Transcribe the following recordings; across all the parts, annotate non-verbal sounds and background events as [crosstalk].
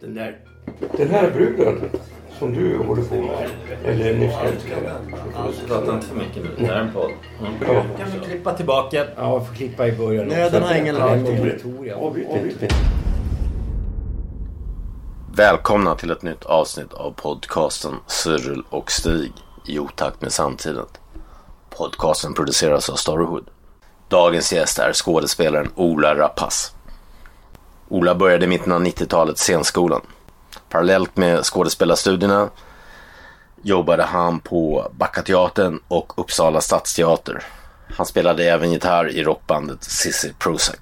Den där. Den här bruden som du håller på med, eller nyss älskade. Prata inte för mycket nu. Det här är en podd. Ja. Kan vi klippa tillbaka? Ja, jag får klippa i början. Nöden har ingen lag. Välkomna till ett nytt avsnitt av podcasten Cyril och Stig i otakt med samtiden. Podcasten produceras av Storyhood. Dagens gäst är skådespelaren Ola Rapace. Ola började i mitten av 90-talet scenskolan. Parallellt med skådespelarstudierna jobbade han på Backateatern och Uppsala stadsteater. Han spelade även gitarr i rockbandet Cissi Prozac.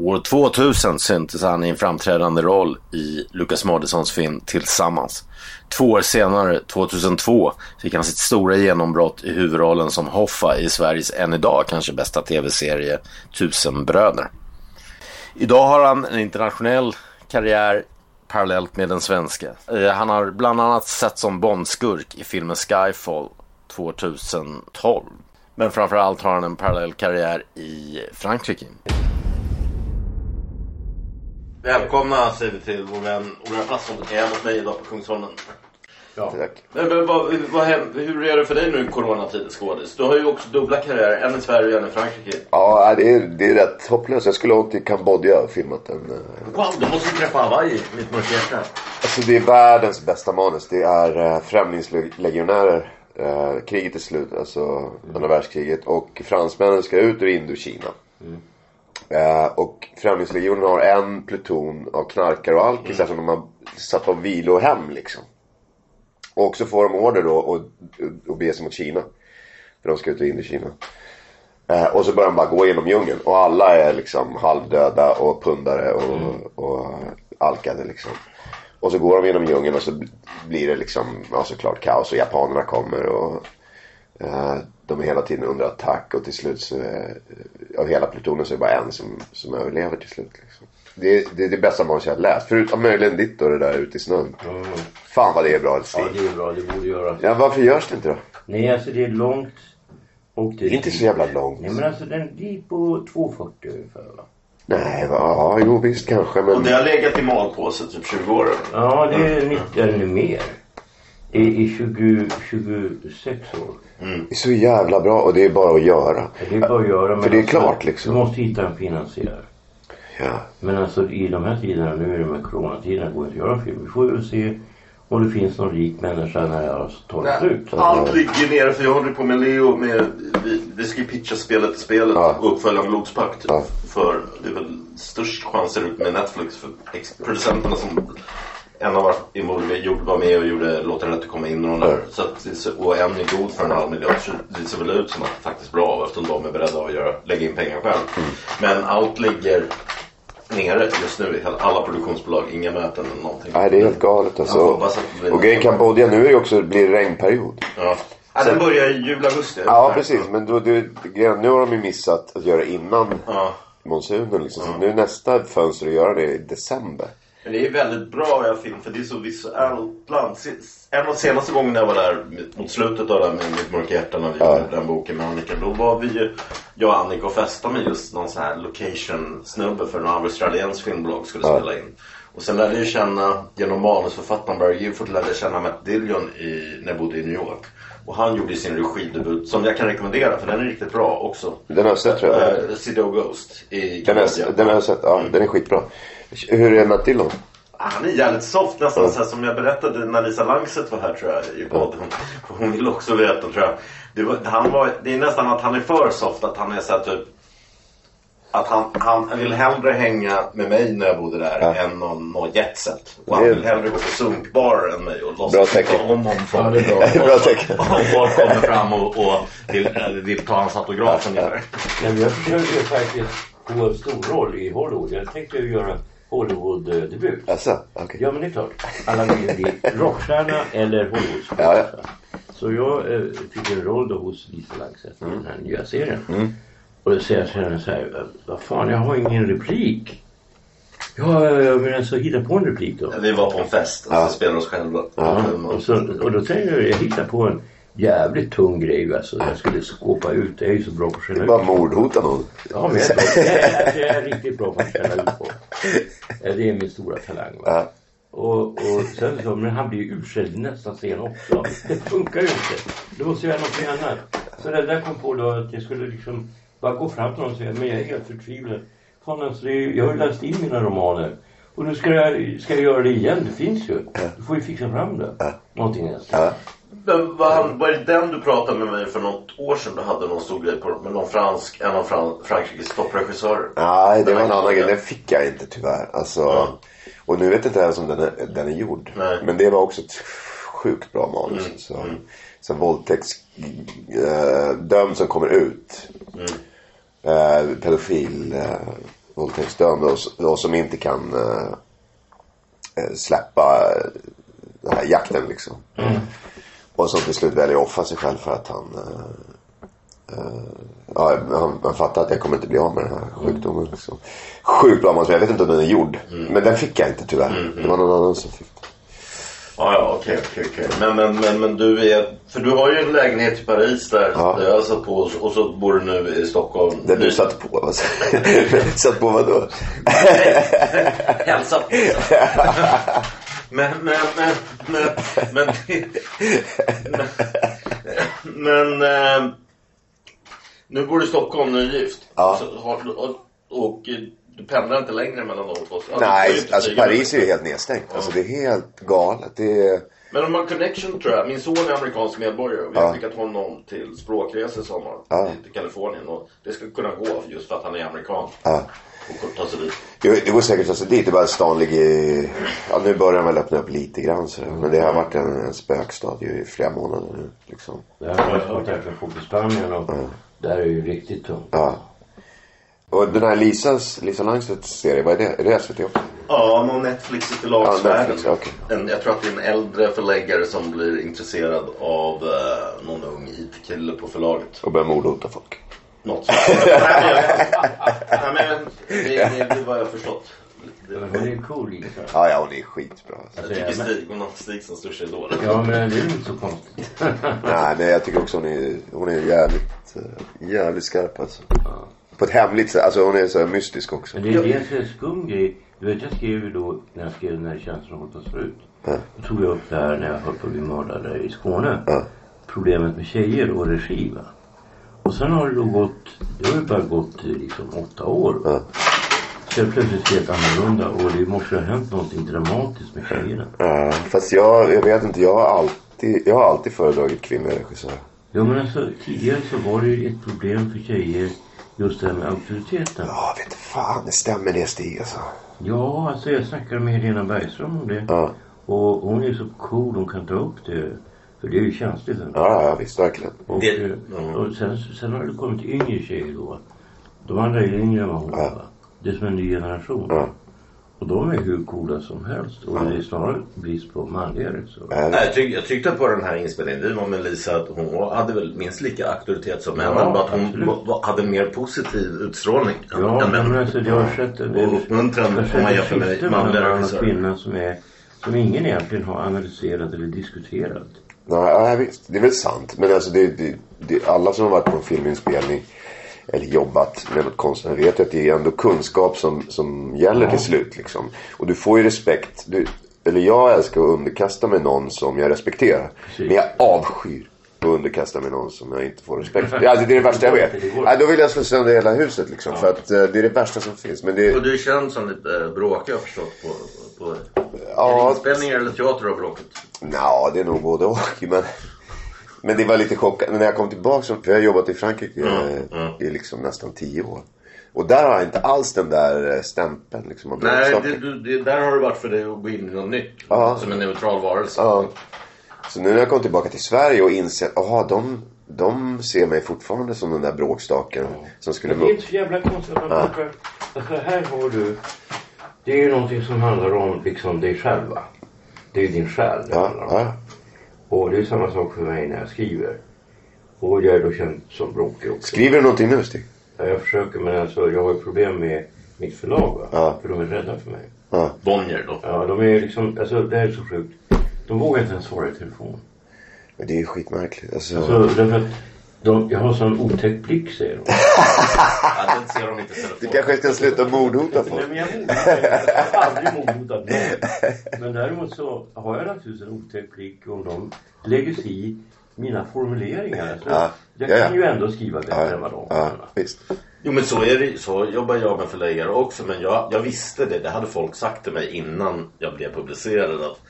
År 2000 syntes han i en framträdande roll i Lukas Moodyssons film Tillsammans. Två år senare, 2002, fick han sitt stora genombrott i huvudrollen som Hoffa i Sveriges än idag kanske bästa tv-serie Tusenbröder. Idag har han en internationell karriär parallellt med den svenska. Eh, han har bland annat sett som Bondskurk i filmen Skyfall 2012. Men framförallt har han en parallell karriär i Frankrike. Välkomna säger vi till vår vän Ola Passon som är mot mig idag på Kungsholmen. Tack. Men, men, vad, vad, hur är det för dig nu i coronatiden skådis? Du har ju också dubbla karriärer, en i Sverige och en i Frankrike. Ja, det är, det är rätt hopplöst. Jag skulle ha åkt till Kambodja och filmat den. eh. Wow, du måste ju träffa Hawaii, mitt mörka hjärta. Alltså det är världens bästa manus. Det är uh, Främlingslegionärer. eh, kriget är slut, alltså andra världskriget. Och fransmännen ska ut ur Indokina. Eh, och Främlingslegionen har en pluton av knarkare och alkisar som de har satt på vilohem liksom. Och så får de order då att att bege sig mot Kina. För de ska ut ur Indokina. Eh, och så börjar de bara gå genom djungeln. Och alla är liksom halvdöda och pundare och, och alkade liksom. Och så går de genom djungeln och så blir det liksom, ja såklart kaos och japanerna kommer och eh, de är hela tiden under attack och till slut så är, av hela plutonen så är det bara en som, som överlever till slut liksom. Det, är- det är det bästa manus jag har läst. Förutom möjligen ditt då det där ute i snön. Fan vad det är bra. Ja, det är bra. Det borde göras. Ja, varför görs det inte då? Nej, alltså det är långt. Och det är Inte så jävla långt. Nej, men alltså den det är på 2,40 ungefär va? Nej, va, ja, jo visst kanske men. Och det har legat i malpåse typ 20 år. Ja, det är 90, eller mer. Det är 20, 26 år. Det är så jävla bra och det är bara att göra. Det är bara att göra. men För det är alltså, klart, liksom. Du måste hitta en finansiär. Ja. Men alltså i de här tiderna, nu är det med coronatiderna, går det inte att göra film. Vi får ju se om det finns någon rik människa när här tar slut. Allt ligger nere för jag håller på med Leo med, vi, vi ska ju pitcha spelet till spelet Ja. och uppföljaren Blodspakt. Ja. För det är väl störst chanser ut med Netflix för producenterna som en av våra involverade gjorde var med och gjorde Låt rätt att komma in och de där. Så att, och en är god för en halv miljard så det ser väl ut som att det faktiskt är bra eftersom de är beredda att göra, lägga in pengar själv. Mm. Men allt ligger nere just nu alla produktionsbolag. Inga möten eller någonting. Nej, det är helt galet alltså. Och grejen. Kambodja nu är det också, blir det regnperiod. Ja. Ja, den börjar i jul, augusti. Ja, precis. Men då, det, nu har de ju missat att göra innan Ja. monsunen liksom. Så nu är nästa fönster att göra det i december. Det är väldigt bra jag film för det är så visuellt bland. En av de senaste gångerna jag var där mot slutet av med Mitt mörka hjärta när vi Ja. gjorde den boken med Annika. Då var vi ju, jag och Annika och festade med just någon sån här location snubbe för en australiensk filmbolag skulle Ja. spela in. Och sen lärde jag känna, genom manusförfattaren Barry Gifford lärde jag känna Matt Dillon i, när jag bodde i New York. Och han gjorde sin regidebut som jag kan rekommendera för den är riktigt bra också. Den har jag sett tror jag. Uh, City of Ghost i Den har, den har jag sett. Ja, den är skitbra. Hur är? Ah, Han är jävligt soft nästan så här, som jag berättade när Lisa Langset var här tror jag i podden. Hon, hon vill också veta tror jag. Det, var, han var, det är nästan att han är för soft att han är så här, typ att han, han vill hellre hänga med mig när jag bodde där Ja. än någon, någon jetset. Och han vill hellre gå på sunkbar än mig och låtsas tycka om om folk. Ja, det är bra. [laughs] Tecken. [laughs] Om folk kommer fram och, och vill, eh, vill ta hans autograf ungefär. Men jag försöker ju faktiskt få en stor roll i Hollywood. Jag tänkte ju göra Hollywood-debut. Alltså, okej. Ja men det är klart. Alla vill rockstjärna eller Hollywoodstjärna. Ja, ja. Så jag eh, fick en roll då hos Lisa Langset i den här nya serien. Och då säger jag henne så här. Vad fan jag har ingen replik. Ja, ja, ja men alltså hitta på en replik då. Vi var på en fest och Ja. så spelade oss själva. Ja, och, så, och då säger jag, jag hittar på en jävligt tung grej alltså. Jag skulle skåpa ut. Jag är ju så bra på att skälla ut. Bara mordhota någon. Ja, men jag, jag, är- jag är riktigt bra på att skälla ut folk. Det är min stora talang. Va? Ja. Och, och sen så, men han blir ju urskälld i nästa scen också. Det funkar ju inte. Då måste jag göra något annat. Så det där kom på då att jag skulle liksom bara gå fram till honom och säga, men jag är helt förtvivlad. Fan alltså, det är, jag har ju läst in mina romaner. Och nu ska jag, ska jag göra det igen. Det finns ju. Du får ju fixa fram det. Någonting. Ja. Men var, han, var det den du pratade med mig för något år sedan? Du hade någon stor grej på med någon fransk, en av Fran, Frankrikes toppregissörer. Nej, det var en Den annan grej. Den fick jag inte tyvärr. Alltså, Ja. Och nu vet jag inte ens om den är, den är gjord. Nej. Men det var också ett sjukt bra manus. Mm, Så, så våldtäkts... Eh, som kommer ut. Mm. Eh, pedofil. Eh, våldtäktsdömd. Och, och som inte kan eh, eh, släppa eh, den här jakten liksom. Mm. Och som till slut väljer att offra sig själv för att han... Eh, Ja, han, han fattar att jag kommer inte bli av med den här sjukdomen. Liksom. Sjukt bra. Jag vet inte om den är gjord. Men den fick jag inte tyvärr. Det var någon annan som fick. Ja, ja, okej, okej, okej. Men, men, men, men du är... För du har ju en lägenhet i Paris där, Ja. där jag satt på och, så bor du nu i Stockholm. Den du satt på. Du? satt på vad [laughs] då? Hälsa på. Men, men, men, men, men, men, men, eh, nu bor du i Stockholm, nu är du gift. Ja. Och du pendlar inte längre mellan de två? Ja, ju Nej, alltså Paris är ju helt nedstängt. Alltså det är helt galet. Det är... Men de har connection tror jag. Min son är amerikansk medborgare och vi Ja. har skickat honom till språkresor i sommar. Ja. Till Kalifornien och det ska kunna gå just för att han är amerikan. Ja. Och ta sig dit. Det det går säkert att ta sig dit. Det är bara att stan ligger. Ja, nu börjar de väl öppna upp lite grann så. Men det har varit en, en spökstad ju i flera månader nu. Liksom. Jag har varit där för folk i Spanien och där är det ju riktigt tungt. Ja. Och den här Lisas, Lisa Langstedts serie, vad är det? Är det SVT också? Ja, någon Netflix i Ja, förlagsvärlden. Netflix, okej. en, jag tror att det är en äldre förläggare som blir intresserad av eh, någon ung IT-kille på förlaget. Och börjar mordhota folk. Något sånt. Nej, men [laughs] det, är vad jag har förstått. Hon är cool Lisa. Ja, ja, hon är skitbra. Alltså. jag tycker Stig, hon har Stig som största idol. Ja men det är inte så konstigt. Nej, men jag tycker också hon är, hon är jävligt, eh, jävligt skarp alltså. På ett hemligt sätt. Alltså hon är så här mystisk också. Men det är dels en skum grej. Du vet jag skrev ju då när jag skrev den här känslan håller på slut. Då tog jag upp det här när jag höll på att bli mördad där i Skåne. Ja. Problemet med tjejer och regi va. Och sen har det då gått, det har ju bara gått liksom åtta år. Ja. Så är det plötsligt helt annorlunda och det måste ha hänt någonting dramatiskt med tjejerna. Ja, fast jag, jag vet inte, jag har alltid, jag har alltid föredragit kvinnliga regissörer. Ja men alltså tidigare så var det ju ett problem för tjejer just det här med auktoriteten. Ja, vet fan, det stämmer det Stig alltså. Ja, alltså jag snackade med Helena Bergström om det. Ja, Och hon är så cool, hon kan ta upp det. För det är ju känsligt. ändå. ja, ja visst, verkligen. Och, Det- eh, och sen, sen har det kommit yngre tjejer då. De andra är yngre än vad hon Ja. Det är som en ny generation. Ja. Och de är hur coola som helst. Och det är snarare brist på manliga regissörer. Nej, Jag, tyck, jag tyckte på den här inspelningen, det var med Lisa, att hon hade väl minst lika auktoritet som männen. Ja, bara att hon absolut. var- hade en mer positiv utstrålning än- Ja, än men alltså jag har sett en... Och uppmuntran om man jämför med manliga regissörer. kvinna som är... Som ingen egentligen har analyserat eller diskuterat. Nej, ja, visst. Det är väl sant. Men alltså det, det, det, alla som har varit på en filminspelning eller jobbat med något konstnärligt vet ju att det är ändå kunskap som, som gäller till slut. Liksom. Och du får ju respekt. Du, eller jag älskar att underkasta mig någon som jag respekterar. Men jag avskyr att underkasta mig någon som jag inte får respekt för. Ja, alltså, det är det värsta jag vet. Nej, då vill jag slå sönder hela huset liksom. För att eh, det är det värsta som finns. Men det, Och du är känd som lite eh, bråkig har jag förstått på, på Ja. inspelningar eller teater har bråkat. Ja, det är nog både och. Men, men det var lite chockande. När jag kom tillbaka, för jag har jobbat i Frankrike eh, i liksom nästan tio år. Och där har jag inte alls den där eh, stämpeln liksom Nej, det, du, det, där har det varit för dig att gå in i något nytt. Ja. Som en neutral varelse. Ja. Så nu när jag kom tillbaka till Sverige och inser att aha, de, de ser mig fortfarande som den där bråkstaken som skulle Men det är inte så jävla konstigt att man plockar... Alltså här har du... Det är ju någonting som handlar om liksom dig själv va? Det är ju din själ det Ja, handlar om. ja. Och det är samma sak för mig när jag skriver. Och jag är då känd som bråkig också. Skriver du någonting nu Stig? Ja, jag försöker men alltså jag har ju problem med mitt förlag va? Ja. För de är rädda för mig. Ja. Bonnier då. Ja, de är liksom, alltså det är så sjukt. De vågar inte ens svara i telefon. Men det är ju skitmärkligt. Alltså, Alltså därför att de, jag har sån otäck blick säger de. [laughs] Ja, den ser de inte du kanske ska sluta mordhota Nej folk. men jag har aldrig mordhotat någon. [laughs] Men däremot så har jag naturligtvis en otäck blick om de lägger sig i mina formuleringar. Alltså, Ja. Jag Ja, kan ja. ju ändå skriva bättre än vad Ja, de ja, visst. Jo men så är det Så jobbar jag med förläggare också. Men jag, jag visste det. Det hade folk sagt till mig innan jag blev publicerad. Att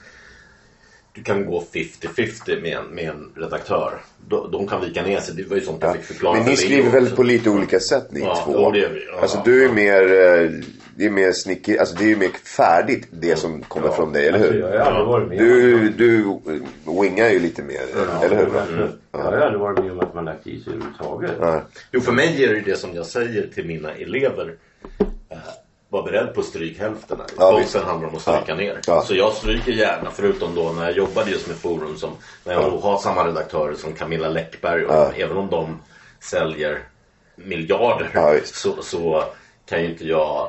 du kan gå 50-50 med en, med en redaktör. De, de kan vika ner sig. Det var ju sånt jag fick förklara Men ni skriver väl på lite olika sätt ni Ja, två? det. Ja, alltså ja, du är ja. mer, eh, det är mer snickeri, alltså det är ju mer färdigt det som kommer från dig, eller Alltså, hur? jag har varit med Du, du eh, wingar ju lite mer, Ja, eller hur? alltså, Jag har aldrig varit med om att man lagt i sig överhuvudtaget. Ja. Jo för mig är det ju det som jag säger till mina elever. Var beredd på stryk hälften. här. Ja, sen handlar om att stryka Ja. ner. Ja. Så jag stryker gärna förutom då när jag jobbade just med Forum som när jag Ja. har samma redaktörer som Camilla Läckberg och Ja. även om de säljer miljarder så, så kan ju inte jag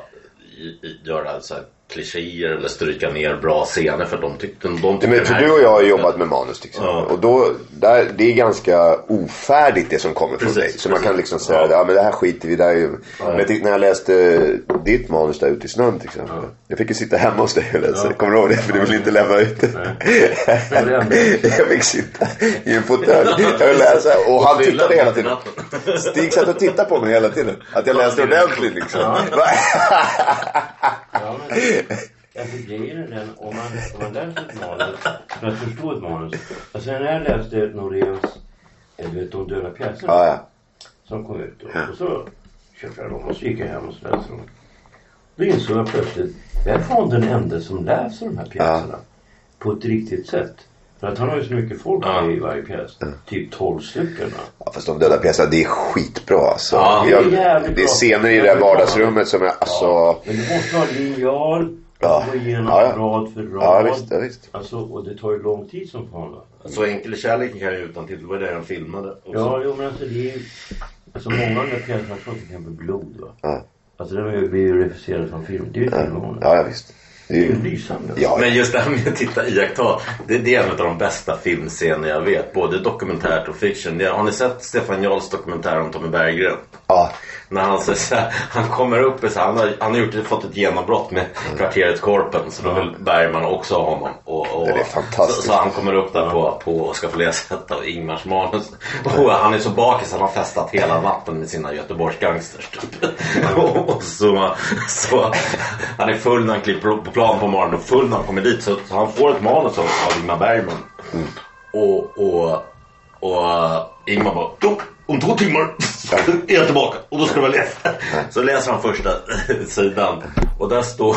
göra så här klichéer eller stryka ner bra scener för de tyckte de tyckte Men för du och jag har jobbat med manus till exempel. Ja. Och då, där, det är ganska ofärdigt det som kommer från Precis, dig. Så man kan precis. liksom säga, Ja. ja. men det här skiter vi i. det här är ju... Men jag när jag läste ditt manus där ute i snön till exempel. Jag fick ju sitta hemma hos dig och läsa. Ja. Kommer du ihåg det? För du ville inte lämna ut det. [laughs] Jag fick sitta i en fåtölj och läsa. Och han tittade hela tiden. Stig satt och tittade på mig hela tiden. Att jag läste ordentligt liksom. [laughs] Ja, men, alltså grejen är den, om man, om man läser ett manus, för att förstå ett manus. Alltså när jag läste Noreus, eh, du vet de döda pjäserna ja, ja. som kom ut. då. Och så köpte jag dem och så gick jag hem och så läste dem. Då insåg jag plötsligt, jag är fan den enda som läser de här pjäserna. På ett riktigt sätt. För att han har ju så mycket folk Ja. i varje pjäs. Typ 12 stycken. Ja, fast de döda pjäserna, det är skitbra alltså. Ja, det är jag, jävligt det är scener i det där vardagsrummet som är alltså... Men du måste ha linjal. Ja. Gå igenom Ja, ja. rad för rad. Ja, visst, ja, visst. Alltså, och det tar ju lång tid som fan va. Så enkel är kärleken kan jag utan till. Det var det han filmade. Och så- Ja, jo men alltså det är ju... Alltså många av de där pjäserna, jag tror till exempel Blod va. Ja. Alltså den har ju blivit regisserad som film. Det är ju filmmanus. Ja, ja visst. Det är ju lysande. Ja, Men just det här med att titta iaktta. Det, det är en av de bästa filmscener jag vet. Både dokumentärt och fiction. Har ni sett Stefan Jarls dokumentär om Tommy Berggren? Ja. När han, så, så här, han kommer upp och så, här, han har, han har gjort, fått ett genombrott med kvarteret Korpen. Så då vill Bergman också ha honom. Och, och, Det är fantastiskt. Så, så han kommer upp där på, på och ska få läsa ett av Ingmars manus. Och han är så bakis han har festat hela natten med sina Göteborgsgangsters. Typ. och, [laughs] och så, så, han är full när han kliver på plan på morgonen och full när han kommer dit. Så, så han får ett manus av, av Ingmar Bergman. Och, och, och uh, Ingmar bara "Jo, om två timmar är jag tillbaka och då ska du väl läsa. [laughs] Så läser han första [laughs] sidan och där står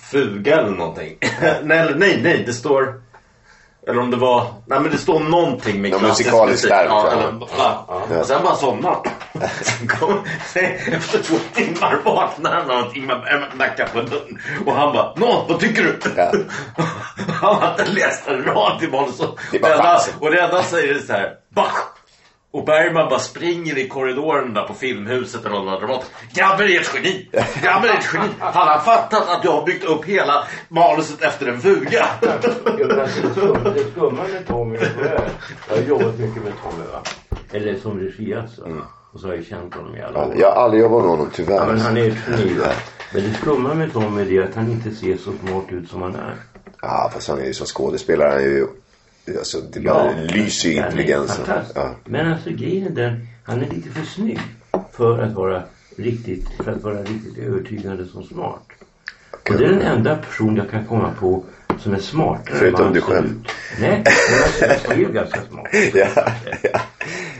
[laughs] fuga eller någonting. nej, nej, nej, det står eller om det var, nej men det står någonting med Ja, klassisk musikalisk musik. där, Ja, eller, ja. Och sen bara somnar Sen kom, Efter två timmar vaknar han av att Ingmar knackar på dörren. Och han bara, Nå, vad tycker du? Ja. Han inte läst en rad i manus. Och Det är enda- enda säger det så här, Bach! Och Bergman bara springer i korridoren där på Filmhuset eller något dramat. Grabben är ett geni! Grabben är ett geni! Han har fattat att jag har byggt upp hela manuset efter en fuga. Alltså, det skumma- med Tommy är, jag har jobbat mycket med Tommy va. Eller som regi alltså. Och så har jag känt honom i alla Ja, år. Jag har aldrig jobbat med honom tyvärr. Ja, men han är ett geni va. Men det skumma med Tommy är att han inte ser så smart ut som han är. Ja, fast han är ju som skådespelare. Han är ju... Alltså, det bara lyser ju intelligensen. Ja. Men alltså grejen är den, han är lite för snygg för att vara riktigt, för att vara riktigt övertygande som smart. Och det är den enda person jag kan komma på som är smartare Förutom du själv. Nej, men alltså, jag är ju ganska smart. [laughs] Ja, ja.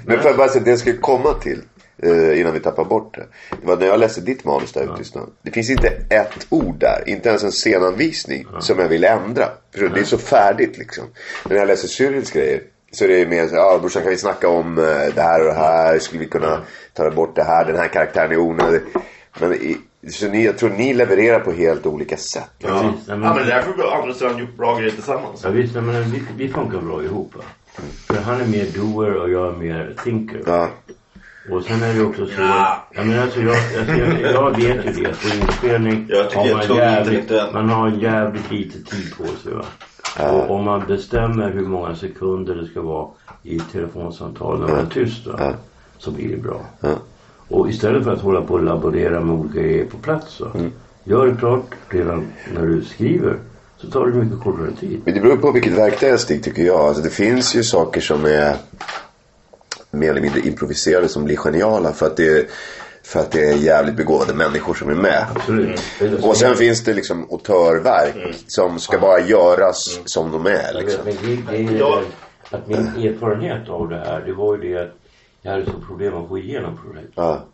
Men för att bara säga, det jag skulle komma till eh, innan vi tappar bort det. Det var när jag läste ditt manus där ute i snön. Det finns inte ett ord där, inte ens en scenanvisning som jag vill ändra. För det är så färdigt liksom. Men när jag läser Cyrils grejer så är det mer så ja brorsan kan vi snacka om eh, det här och det här. Skulle vi kunna ta bort det här, den här karaktären är onödig. Men i, Så ni, jag tror ni levererar på helt olika sätt. Ja, visst, nej, men- Ja, men det är därför vi å andra sidan gjort bra grejer tillsammans. Ja, visst, men vi, vi funkar bra ihop. Va? För han är mer doer och jag är mer thinker. Ja. Och sen är det också så... Ja. Ja, men alltså, jag, alltså, jag, jag vet ju det. att På inspelning Jag tycker har jag är man, tung jävligt, man har jävligt lite tid på sig. Va? Och om man bestämmer hur många sekunder det ska vara i ett telefonsamtal när man är tyst. Va? Så blir det bra. Ja. Och istället för att hålla på och laborera med olika grejer på plats. Va? Mm. Gör det klart redan när du skriver. Så tar det mycket kortare tid. Men det beror på vilket verk det är Stig tycker jag. Alltså, det finns ju saker som är mer eller mindre improviserade som blir geniala. För att det, för att det är jävligt begåvade människor som är med. Absolut. Och sen finns det liksom autörverk som ska bara göras som de är. Jag Liksom. vet, men det, det är Ja. att min erfarenhet av det här, det var ju det att jag hade så problem att få igenom projektet. Ja,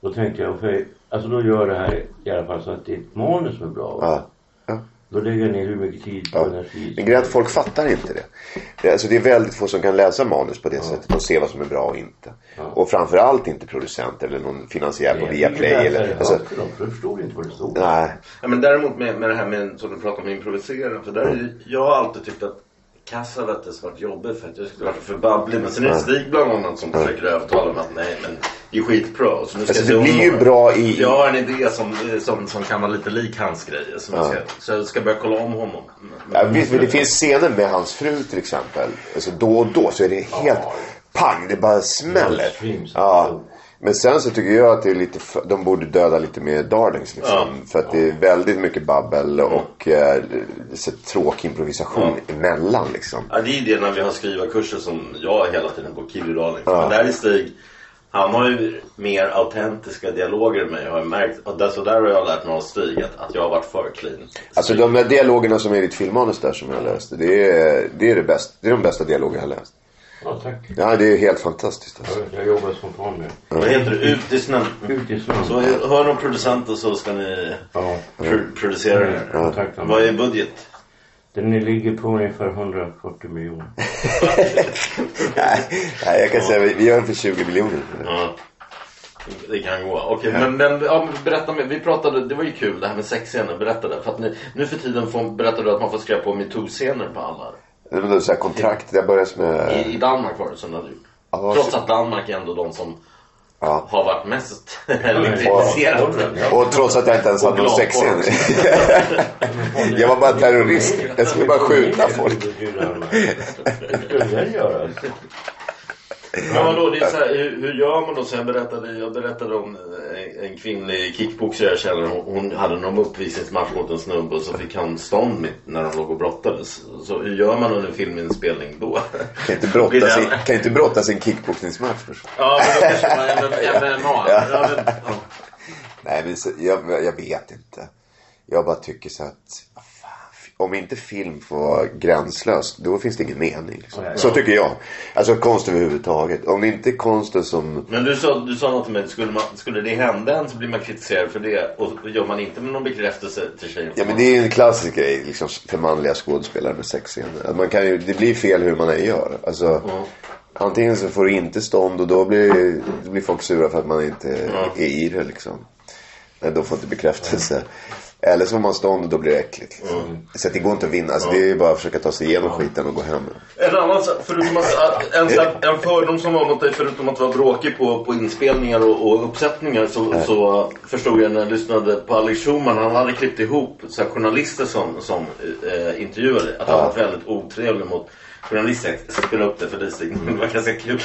Då tänkte jag, för, alltså då gör det här i alla fall så att det är ett manus som är bra. ja. Då lägger jag ner hur mycket tid och Ja. energi. Men grejen är att folk fattar inte det. det. är- Alltså det är väldigt få som kan läsa manus på det sättet och se vad som är bra och inte. Och framförallt inte producenter eller någon finansiär på Viaplay. Eller, alltså, de förstod inte vad det stod. nej. Ja, men däremot med, med det här med, som du pratar om, improvisera. För där är jag har alltid tyckt att Kassavetes varit jobbig för att jag skulle varit för babblig. Men sen är det Stig bland annat som försöker övertala mig att nej men det är skitbra. Så nu ska Alltså, det blir ju bra i- Jag har en idé som, som, som kan vara lite lik hans grejer. Som jag ska, så jag ska börja kolla om honom. Ja, visst, men det finns scener med hans fru till exempel. Alltså då och då så är det helt pang, det bara smäller. Ja. Men sen så tycker jag att det är lite, för, de borde döda lite mer darlings liksom. För att det är väldigt mycket babbel och eh, så tråkig improvisation emellan liksom. Ja, det är det när vi har skrivarkurser som jag hela tiden på Killy Darling. Men där är Stig, han har ju mer autentiska dialoger än mig har jag märkt. Och där, så där har jag lärt mig av Stig att, att jag har varit för clean. Alltså de där dialogerna som är i ditt filmmanus där som jag läste. Det är, det är, det bästa, det är de bästa dialoger jag har läst. Ja, tack. Ja, det är helt fantastiskt alltså. Jag, jag jobbar som fan med. Vad heter det? Ut i snön. Ut i snön. Så hör någon producenter så ska ni Ja. pro- producera det. Ja, tack. Vad är budget? Den ligger på ungefär 140 miljoner. [laughs] Nej, nej, jag kan säga vi vi gör den för 20 miljoner. Ja. Det kan gå. Okej, men, men ja, berätta mer. Vi pratade, det var ju kul det här med sexscener. Berätta det. För att ni, nu för tiden får, berättar du att man får skriva på metoo-scener på alla. Det var så här kontrakt. Jag började med... I, I Danmark var det som du hade gjort. Ja, Trots så- att Danmark är ändå de som Ja. har varit mest Ja, kritiserade. Och trots att jag inte ens hade någon Och [laughs] sexscen. jag var bara terrorist. Jag skulle bara skjuta folk. Hur skulle den göra? Ja, vadå, det är så här, hur, hur gör man då? Så jag, berättade, jag berättade om en, en kvinnlig kickboxare jag känner. Hon, hon hade någon uppvisningsmatch mot en snubbe och så fick han stånd mitt när de låg och brottades. Så hur gör man under filminspelning då? Kan inte brottas i, kan inte brottas i en kickboxningsmatch först. Ja, men då kanske man MMA. Ja. Ja, men, ja. Nej, men så, jag, jag vet inte. Jag bara tycker så att... Om inte film får vara gränslös, då finns det ingen mening. Liksom. Ja. Så tycker jag. Alltså konst överhuvudtaget. Om det inte är konsten som... Men du sa, du sa något till mig, skulle, man, skulle det hända en så blir man kritiserad för det. Och gör man inte med någon bekräftelse till tjejen. Ja men det är ju en klassisk grej liksom, för manliga skådespelare med sexscener. Att man kan ju, det blir fel hur man än gör. Alltså, Antingen så får du inte stånd och då blir, då blir folk sura för att man inte är i det liksom. Men de får inte bekräftelse. Eller så får man stånd och då blir det äckligt. Liksom. Så att det går inte att vinna. Alltså, det är ju bara att försöka ta sig igenom skiten och gå hem. En annan förutom att, en, så en fördom som var mot dig, förutom att vara bråkig på, på inspelningar och, och uppsättningar så, så förstod jag när jag lyssnade på Alex Schumann, han hade klippt ihop så journalister som, som eh, intervjuade. Att han var väldigt otrevlig mot ska spela upp det för dig Stig, men det var ganska kul.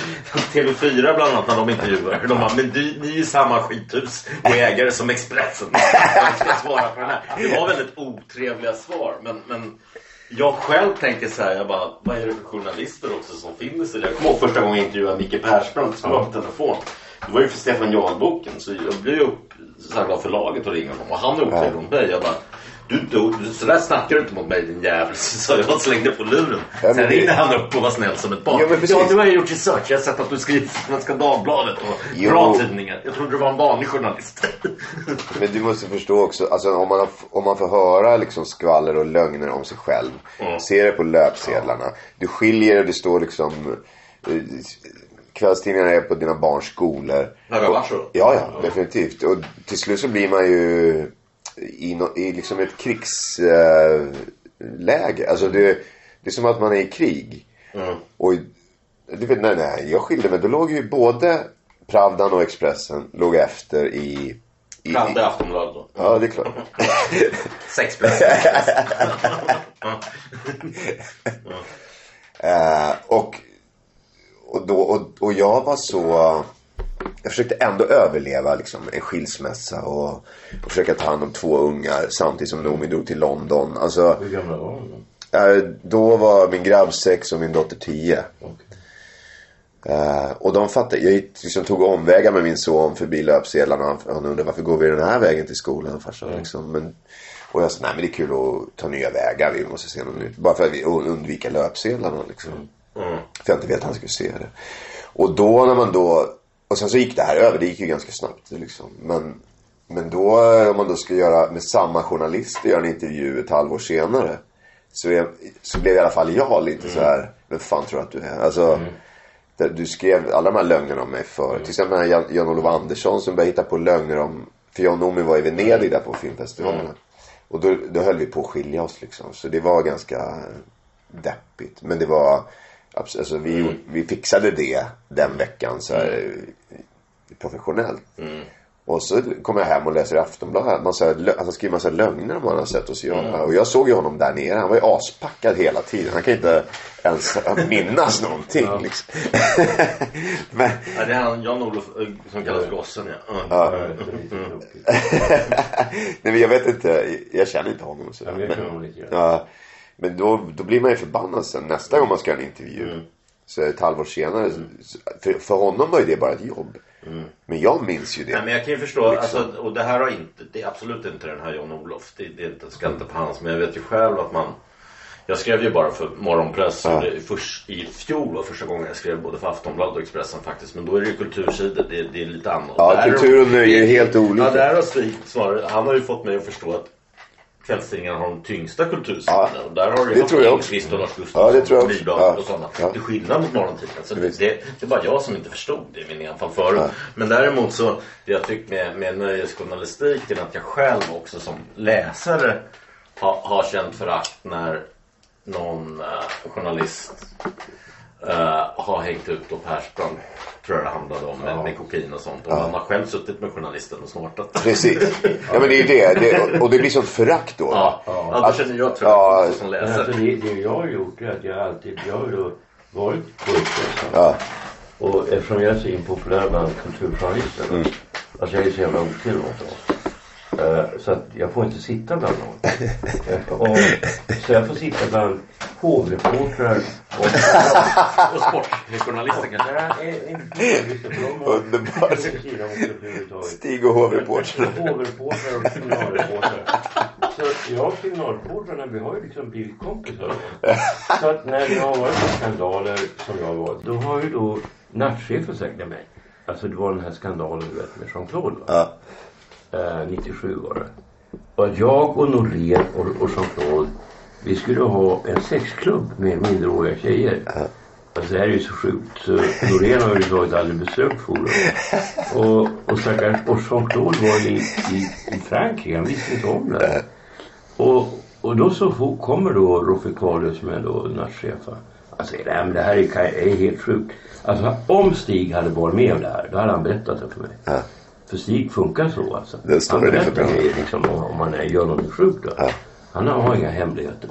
TV4 bland annat när de intervjuar. De bara, men du, ni är ju samma skithus och ägare som Expressen. Svara på den här. Det var väldigt otrevliga svar, men, men jag själv tänker så här, jag bara, vad är det för journalister också som i det? Jag kommer ihåg första gången jag intervjuade Micke Persbrandt som var på telefon. Det var ju för Stefan Jarl-boken så jag blev ju upp så här glad förlaget och ringde honom och han är otrevlig mot mig. Jag bara, du, du, du, så där snackar du inte mot mig din jävel. Så jag och slängde på luren. Ja, Sen ringde han upp och var snäll som ett barn. Ja, ja, du har ju gjort research. Jag har sett att du skriver för Svenska Dagbladet och Jo. bra tidningar. Jag trodde du var en vanlig journalist. [laughs] Men du måste förstå också, alltså om man, har, om man får höra liksom skvaller och lögner om sig själv. Mm. Se det på löpsedlarna. Du skiljer, det står liksom eh, kvällstidningarna är på dina barns skolor. Ja, det var så. Ja, ja, definitivt. Och till slut så blir man ju i, no, i liksom ett krigsläge. Läge. alltså det, det är som att man är i krig. Mm. Och du vet, nej, nej, jag skilde mig. Då låg ju både Pravdan och Expressen låg efter i... i Pravda i Aftonbladet då. Ja, det är klart. [laughs] Sex plus. [laughs] Eh, och, och, då, och, och jag var så... Jag försökte ändå överleva liksom, en skilsmässa och, och försöka ta hand om två ungar samtidigt som Noomi drog till London. Alltså, Hur gamla var de? eh, då var min grabb sex och min dotter tio. Okej. Eh, och de fattade, jag liksom tog omvägar med min son förbi löpsedlarna. Han, han undrade varför går vi den här vägen till skolan farsan? Liksom. Men, och jag sa, nej men det är kul att ta nya vägar. Vi måste se något nytt. Bara för att vi undvika löpsedlarna liksom. Mm. För jag inte vet att han skulle se det. Och då när man då, och sen så gick det här över. Det gick ju ganska snabbt liksom. Men, men då eh, om man då ska göra med samma journalist göra en intervju ett halvår senare. Så, är, så blev i alla fall jag lite så här. Vem fan tror du att du är? Alltså. där Du skrev alla de här lögnerna om mig för. Till exempel den här Jan- Jan-Olof Andersson som började hitta på lögner om. För jag och Noomi var i Venedig där på filmfestivalen. Och då, då höll vi på att skilja oss liksom. Så det var ganska deppigt. Men det var. Alltså vi, gjorde- vi fixade det den veckan så här, eh, professionellt. Och så kommer jag hem och läser Aftonbladet. Lö- alltså skriver massa lögner om vad han har sett oss göra. Och jag såg ju honom där nere. Han var ju aspackad hela tiden. Han kan inte ens minnas [laughs] någonting. Liksom. [laughs] Men, Ja, det är han Jan-Olof eh, som kallas Gossen ja. Mm. ja. Tråkigt. [laughs] Nej men jag vet inte. Jag känner inte honom. Så. Jag vet Men, honom lite grann. ja, men då, då blir man ju förbannad sen. Nästa gång man ska göra en intervju. Så ett halvår senare. så- För, för honom var ju det bara ett jobb. Men jag minns ju det. Nej, men jag kan ju förstå, alltså, och det här har inte, det är absolut inte den här Jan-Olof. Det, det är inte, på hans, men jag vet ju själv att man jag skrev ju bara för Morgonpress Ja. först, i fjol var första gången jag skrev både för Aftonbladet och Expressen faktiskt. Men då är det ju kultursidor, det, det är lite annat. Ja, Där- kultur och nöje är helt olika. Ja, där har Stig snarare, han har ju fått mig att förstå att kvällstidningarna har de tyngsta kultursidorna. Ja, och där har du det tror jag Lindqvist och Lars Ja, Gustafsson det tror jag också. Ja. och sådana. Ja. Till skillnad mot morgontidningen. Så det, det, är bara jag som inte förstod det i min enfald förut. Ja. Men däremot så, det jag tycker med, med nöjesjournalistiken att jag själv också som läsare har, har känt förakt när någon eh, journalist eh, har hängt ut då Persbrandt tror jag det handlade om med, med kokain och sånt. Och man har själv suttit med journalisten och snortat. Precis. [laughs] Ja men det är ju det. det och det blir sånt förakt då. Ja, ja. då Att- känner jag ett ja, förakt också som läsare. alltså det, det jag har gjort är att jag alltid, jag har ju då varit på Expressen. Ja. Och eftersom jag är så impopulär bland kulturjournalister. Mm. Alltså jag är så jävla dem. Eh, så att jag får inte sitta bland någon. Eh, och, så jag får sitta bland hovreportrar och... Och sportjournalister kanske. Underbart. Stig och hovreportrarna. Hovreportrar och kriminalreportrar. Så jag och kriminalreportrarna vi har ju liksom blivit kompisar. Så att när det har varit skandaler som jag har varit. Då har ju då nattchefen sagt till mig. Alltså det var den här skandalen du vet med Jean-Claude va? Ja. Eh, 97 var det. Och jag och Norén och, och Jean-Claude vi skulle ha en sexklubb med minderåriga tjejer. Alltså det här är ju så sjukt. Så Norén har överhuvudtaget aldrig besökt Forum. Och, och stackars och Jean-Claude var i, i, i Frankrike. Han visste inte om det. Och, och då så kommer då Roffe Kvalö som är då nattchef. Han säger nej men det här är, är helt sjukt. Alltså om Stig hade varit med om det här då hade han berättat det för mig. Ja. För Stig funkar så alltså. Den står han det för liksom om, man är, gör något sjukt då. Ja. Han har, har inga hemligheter.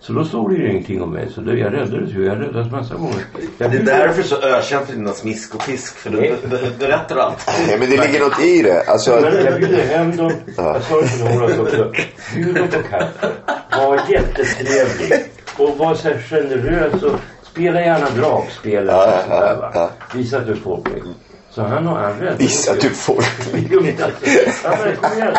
Så då stod det ju ingenting om mig. Så det, jag räddades ju. Jag räddades massa gånger. Jag Det är därför så ökänt för dina smisk och pisk. För du berättar allt. Nej men det ligger något i det. Alltså. Men jag bjuder hem dem. Jag sa det till Horace också. Bjud dem på kaffe. Var jättetrevlig. Och var så här generös. Och spela gärna dragspel. Ja, ja, ja. Visa att du är folklig. Så han har rädd. Visa att du får. Jo, men Ja men kom igen.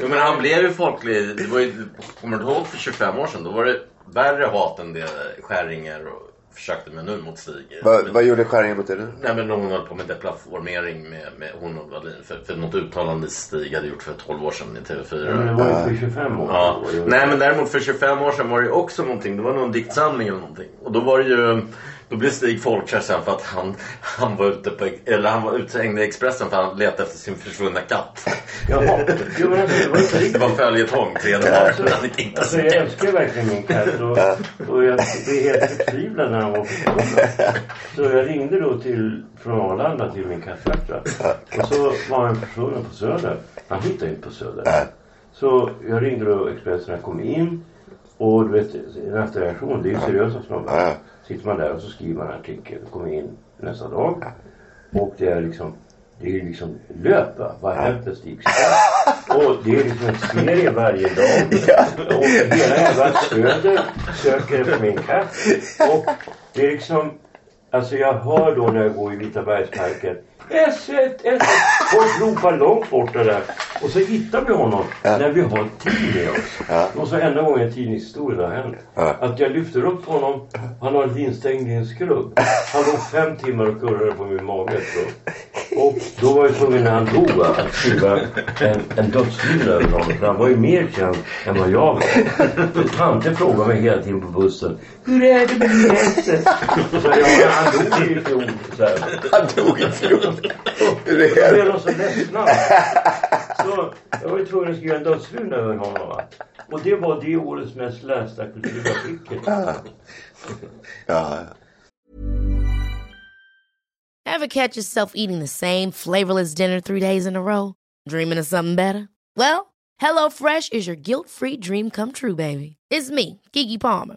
Jo, men han blev ju folklig. Det var ju, kommer du ihåg för 25 år sedan? Då var det värre hat än det Skäringer och försökte med nu mot Stig. Vad, vad gjorde Skäringen mot det nu? Nej men hon höll på med deplattformering med, med hon och Wallin för, för något uttalande Stig hade gjort för 12 år sedan i TV4. Ja, men det var ju för 25 år Ja. Nej men däremot för 25 år sedan var det också någonting. Det var någon diktsamling eller någonting. Och då var det ju Då blev Stig folkkär sen för att han, han var ute på, eller han var uthängd i Expressen för att han letade efter sin försvunna katt. Jaha. [laughs] Jo, men alltså, det var inte Det riktigt. var följetong tre dagar. alltså, Han alltså, jag älskar verkligen min katt och, och jag blev helt förtvivlad när han var försvunnen. Så jag ringde då till, från Arlanda till min kattskötare. Och så var han försvunnen på Söder. Han hittade inte på Söder. Så jag ringde då Expressen och kom in. Och du vet, nästa reaktion, det är ju seriösa snubbar. Ja. Sitter man där och så skriver man en artikel. Kommer in nästa dag. Och det är liksom det är liksom löp va? Vad har hänt med Stig? Och det är liksom en serie varje dag. [laughs] Och hela jävla Söder söker efter min katt. Och det är liksom Alltså jag hör då när jag går i Vita bergsparken S1, S1. Folk ropar långt borta där. Och så hittar vi honom när vi har tid med oss. Och så enda gången en tidningshistoria har hänt. Att jag lyfter upp honom. Han har varit instängd i en skrubb. Han låg fem timmar och kurrade på min mage. Och då var jag tvungen när han dog att skriva en, en dödshylla över honom. För han var ju mer känd än vad jag var. För tanten frågade mig hela tiden på bussen. Hur är det med ja, han dog i fjol. Han dog i fjol. Det? blev så ledsna. Så jag var ju tvungen att skriva en över honom. Va? Och det var det årets mest lästa kulturartikel. Ja. Ever catch yourself eating the same flavorless dinner three days in a row? Dreaming of something better? Well, HelloFresh is your guilt free dream come true, baby. It's me, Gigi Palmer.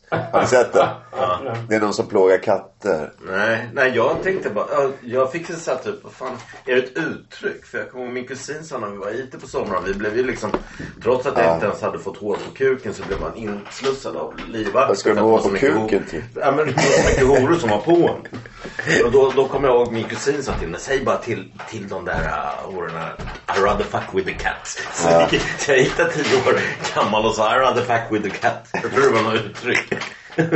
Har ni sett den? Det är någon som plågar katter. Nej, nej jag tänkte bara, ja, jag fick så här typ, vad fan, är det ett uttryck? För jag kommer ihåg min kusin sa när vi var ute på sommaren, vi blev ju liksom, trots att jag inte ens hade fått hår på kuken så blev man inslussad av livvakter. Vad ska du ha det så på kuken till? Ja men det var så mycket horor som var på en. Och då, då kommer jag ihåg min kusin sa till mig, säg bara till, till de där uh, hororna, I rather fuck with the cat. Så, jag gick- så jag gick där tio år gammal och sa I rather fuck with the cat. Jag tror det var något uttryck. Det är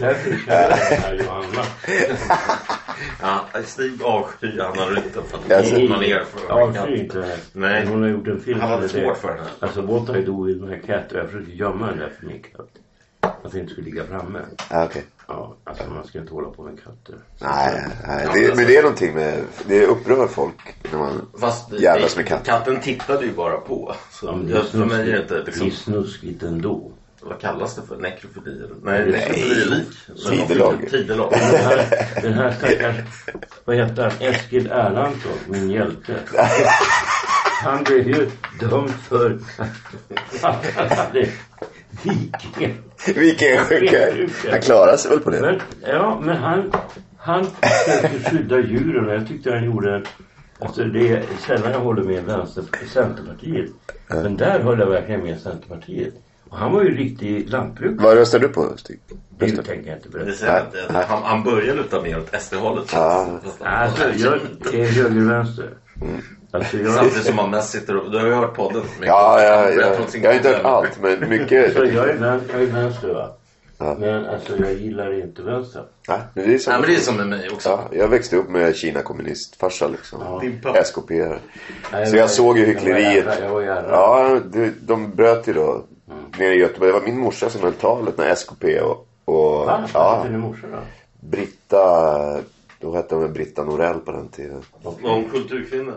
därför du känner Johanna. Ja, Stig avskyr Anna Rytter för att ser- hon ner för Jag avskyr inte henne. Nej. Hon har gjort en film Han med svårt för henne. Alltså What I Do With My Cat. Jag försökte gömma den där för min katt. Att den inte skulle ligga framme. Ja, okej. Ja, alltså man ska inte hålla på med katter. Nej, nej det, men det är någonting med... Det upprör folk när man Fast jävlas med katter. katten tittade ju bara på. Så Ja, men jag, för mig är det inte Det är liksom, snuskigt ändå. Vad kallas det för? Nekrofili? eller? Nej, Nej. nekrofilik. Tidelag. Tidelag. [laughs] Den här, den här [laughs] stackars, vad heter han, Eskil Erlandsson, min hjälte. Han blev ju dömd för att han hade. Han klarar sig väl på det? Men, ja, men han, han försökte skydda djuren och jag tyckte han gjorde en Alltså det är sällan jag håller med vänster, Centerpartiet. Men där höll jag verkligen med Centerpartiet. Och han var ju riktig lantbrukare. Vad röstar du på Stig? Det tänker jag inte Det berätta. säger att, att han, han börjar luta mer åt SD-hållet. Ja. Alltså jag är höger-vänster. Alltså jag, Samtidigt som man mest sitter och... Du har ju hört podden. mycket. Ja, ja, ja. om sin Jag har inte hört allt men mycket. så jag är, vän, jag är vänster va. Ja. Men alltså jag gillar inte vänster. Nej, men det är som, Nej, men det är som med mig också. ja, jag växte upp med Kina kommunistfarsa liksom. Din pappa. SKP. Nej, Så jag såg ju var hyckleriet. Jag var jävla. Ja, de, de bröt ju då nere i Göteborg. Det var min morsa som höll talet när SKP och, och Va? Vad ja, heter din morsa då? Britta, då hette hon Britta Norell på den tiden. Var hon kulturkvinna?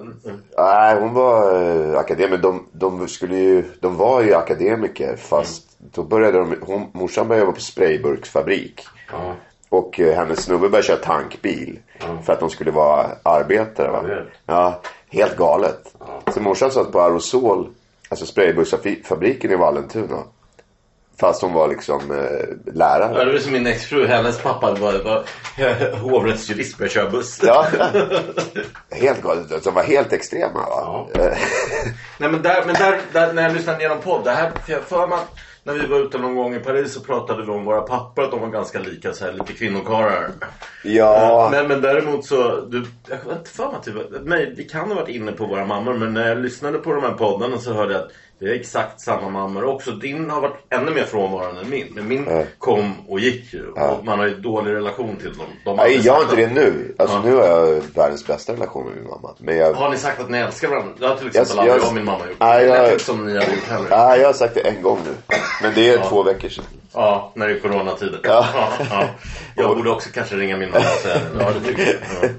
Nej, hon var eh, akademiker. De, de, skulle ju, de var ju akademiker fast då började de, hon, morsan började jobba på sprayburksfabrik. Ja. Och eh, hennes snubbe började köra tankbil. För att de skulle vara arbetare. Va? Ja, helt galet. Så morsan satt på Aerosol, alltså spraybussfabriken i Vallentuna. Fast hon var liksom eh, Ja, lärare. det var som min exfru. Hennes pappa var, var [laughs] hovrättsjurist började köra buss. Ja, helt galet. De var helt extrema va. Eh, [laughs] Nej men där, men där, där när jag lyssnade igenom podd. Det här, för att när vi var ute någon gång i Paris så pratade vi om våra pappor. Att de var ganska lika så här, lite kvinnokarlar. Ja, Men, men däremot så, du, jag har inte mig att vi, nej, vi kan ha varit inne på våra mammor men när jag lyssnade på de här poddarna så hörde jag att det är exakt samma mammor också. Din har varit ännu mer frånvarande än min. Men min kom och gick ju. Och man har ju dålig relation till dem. De Nej, jag har inte det nu. Alltså Ja. nu har jag världens bästa relation med min mamma. Men jag, Har ni sagt att ni älskar varandra? Det har till exempel Jag- aldrig jag- jag och min mamma gjort. Nej, det jag- inte som ni hade gjort heller. nej, jag har sagt det en gång nu. Men det är två veckor sedan. Ja, när det är coronatider. Ja. ja. Jag borde också kanske ringa min mamma och säga det. Ja, det tycker jag. Ja.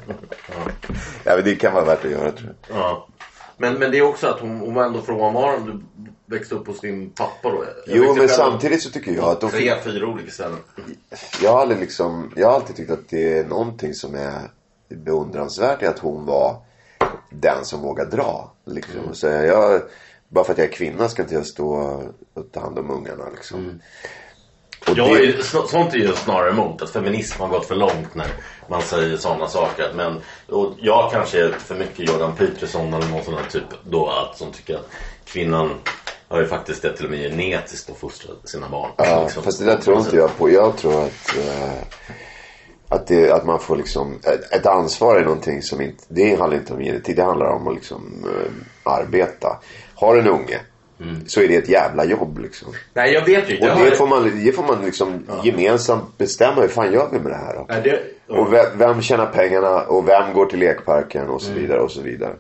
Ja, men det kan vara värt att göra tror jag. Ja. Men, men det är också att hon, hon var ändå frånvarande. Du växte upp hos din pappa då. Jag Jo, men samtidigt så tycker jag att de Tre, fyra olika ställen. Jag har aldrig liksom, jag har alltid tyckt att det är någonting som är beundransvärt i att hon var den som vågar dra. Liksom. Mm. Så jag, bara för att jag är kvinna ska inte jag stå och ta hand om ungarna liksom. Mm. Och Jag är, det, så- sånt är ju snarare emot att feminism har gått för långt när man säger sådana saker. Men och jag kanske är för mycket Jordan Peterson eller någon sån här typ då att som tycker att kvinnan har ju faktiskt det till och med genetiskt att fostra sina barn. ja, Liksom. fast det där tror inte jag på. Jag tror att, eh, att, det, att man får liksom, ett, ett ansvar är någonting som inte, det handlar inte om genetik. Det handlar om att liksom eh, arbeta. Har en unge så är det ett jävla jobb liksom. Nej jag vet ju. Och det har- får man, det får man liksom gemensamt bestämma. Hur fan gör vi med det här då? Nej, det, Och vem, vem tjänar pengarna och vem går till lekparken och så Mm. vidare och så vidare.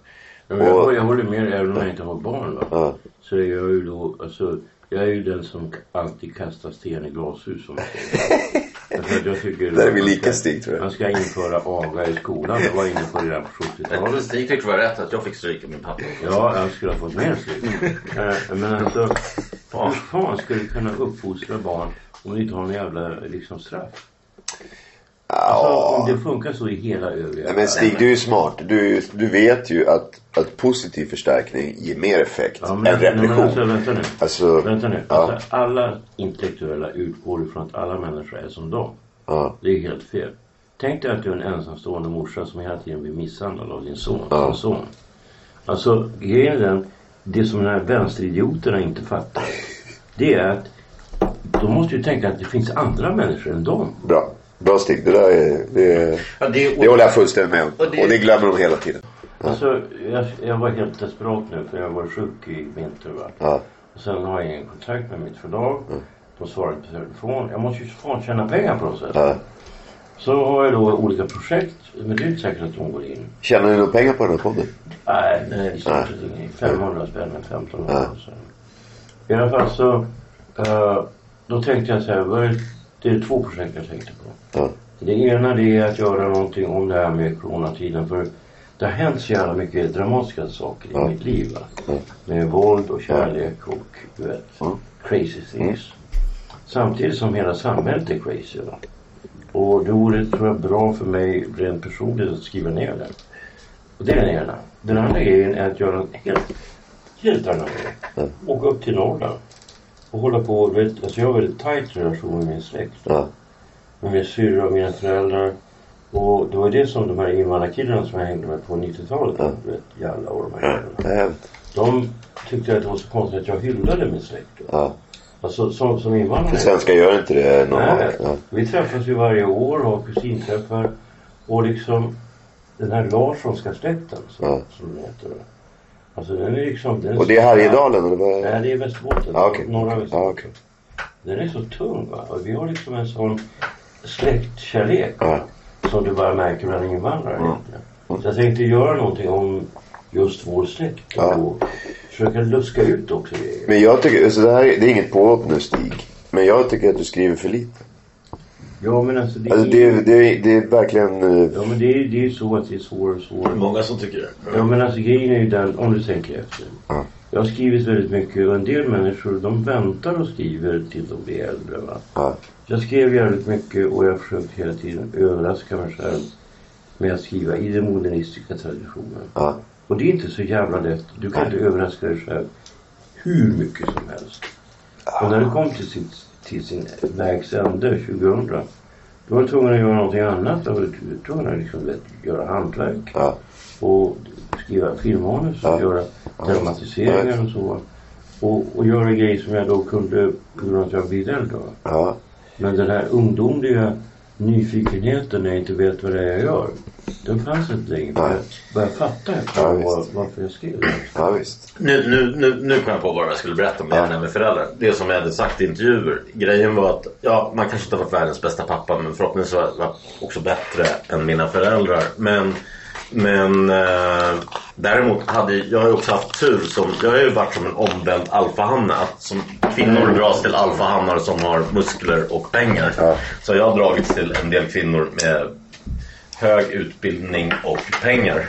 Ja, men jag, Och- jag håller med även om jag inte har barn. Va? Ja. Så är jag ju då, alltså, jag är ju den som alltid kastar sten i glashus som att [laughs] jag tycker Där är vi man lika ska- Stig, tror jag. Man ska införa aga i skolan. Jag var inne på det redan på 70-talet. Stig tyckte det var rätt att jag fick stryk av min pappa. Ja, jag skulle ha fått mer stryk. Eh, Men alltså, hur fan ska du kunna uppfostra barn om du inte har någon jävla liksom, straff? Alltså, om det funkar så i hela övriga Nej, men Stig, du är ju smart. Du, du vet ju att, att positiv förstärkning ger mer effekt Ja, men, än men repression. alltså, vänta nu. Alltså, Vänta nu. ja. Alltså, alla intellektuella utgår ifrån att alla människor är som dem. Ja. Det är helt fel. Tänk dig att du är en ensamstående morsa som hela tiden blir misshandlad av din son. Ja. Sin son. Alltså grejen är den. Det som de här vänsteridioterna inte fattar. Det är att de måste ju tänka att det finns andra människor än dem. Bra. Bra Stig. Det där är, det, Ja, det, det håller jag fullständigt med om. Och det- Och det glömmer de hela tiden. Alltså, jag, jag var helt desperat nu för jag var sjuk i vinter. Va? Ja. Och sen har jag ingen kontakt med mitt förlag. De svarar inte på telefon. Jag måste ju fan tjäna pengar på något sätt. Ja. Så har jag då olika projekt. Men det är inte säkert att de går in. Tjänar ni några pengar på den här podden? Nej, är i stort sett inget. 500 spänn eller 1500. Så. I alla fall så. eh, då tänkte jag så här. Det är två projekt jag tänkte på. Ja. Det ena det är att göra någonting om det här med coronatiden. För det har hänt så jävla mycket dramatiska saker i Ja. mitt liv. Va? Ja. Med våld och kärlek och du vet, Ja. crazy things. Samtidigt som hela samhället är crazy. Va? Och det vore, tror jag, bra för mig rent personligt att skriva ner det. Och det är den ena. Den andra grejen är att göra en helt, helt annan grej. Ja. Åka upp till Norrland. Och hålla på, vet, alltså jag har väldigt tajt relation med min släkt Ja. Med min syrra och mina föräldrar. Och det var det som de här invandrarkillarna som jag hängde med på 90-talet. Ja. Du vet, Jalla och de här killarna. De tyckte att det var så konstigt att jag hyllade min släkt. Ja. Alltså som, som invandrare. Svenskar gör inte det normalt. Nej, Ja. vi träffas ju varje år och har kusinträffar. Och liksom den här Larssonska släkten som, Ja. som den heter. Alltså den är liksom... Den är Och det är Härjedalen eller vad? Nej, det är Västerbotten. Ja, okej. Norra Västerbotten. Ja, okej. Den är så tung va. Och vi har liksom en sån släktkärlek. Ja. Som du bara märker bland invandrare Mm. egentligen. Så jag tänkte göra någonting om just vår släkt. Ja. Och försöka luska ut också grejer. Men jag tycker, så det här är- det är inget påhopp nu Stig. Men jag tycker att du skriver för lite. Ja men alltså det, Alltså det, det, det är verkligen... eh, Ja men det är är så att det är svårare och svårare. Många som tycker det. Ja men alltså grejen är ju den, om du tänker efter. Ja. Jag har skrivit väldigt mycket och en del människor de väntar och skriver till de blir äldre. Va? Ja. Jag skrev jävligt mycket och jag har försökt hela tiden överraska mig själv med att skriva i den modernistiska traditionen. Ja. Och det är inte så jävla lätt. Du kan inte överraska dig själv hur mycket som helst. Och när det kom till, sitt, till sin vägs ände 2000 då var du tvungen att göra någonting annat. Då var du tvungen att liksom, vet, göra hantverk. Ja. Och skriva filmmanus och Ja. göra dramatiseringar och så. Och, och göra grejer som jag då kunde på grund av att jag blivit äldre. va. Ja. Men den här ungdomliga nyfikenheten när jag inte vet vad det är jag gör. Den fanns inte längre. Nej. Jag började fatta Ja, efter var, visst. varför jag skrev det. ja, visst. Nu, nu, nu, nu kom jag på vad jag skulle berätta om det här med föräldrar. Det som jag hade sagt i intervjuer. Grejen var att ja, man kanske inte har varit världens bästa pappa men förhoppningsvis var jag också bättre än mina föräldrar. Men, men eh, däremot hade jag har ju också haft tur som, jag har ju varit som en omvänd alfahanne. Att som kvinnor dras till alfahannar som har muskler och pengar. Ja. Så jag har dragits till en del kvinnor med hög utbildning och pengar.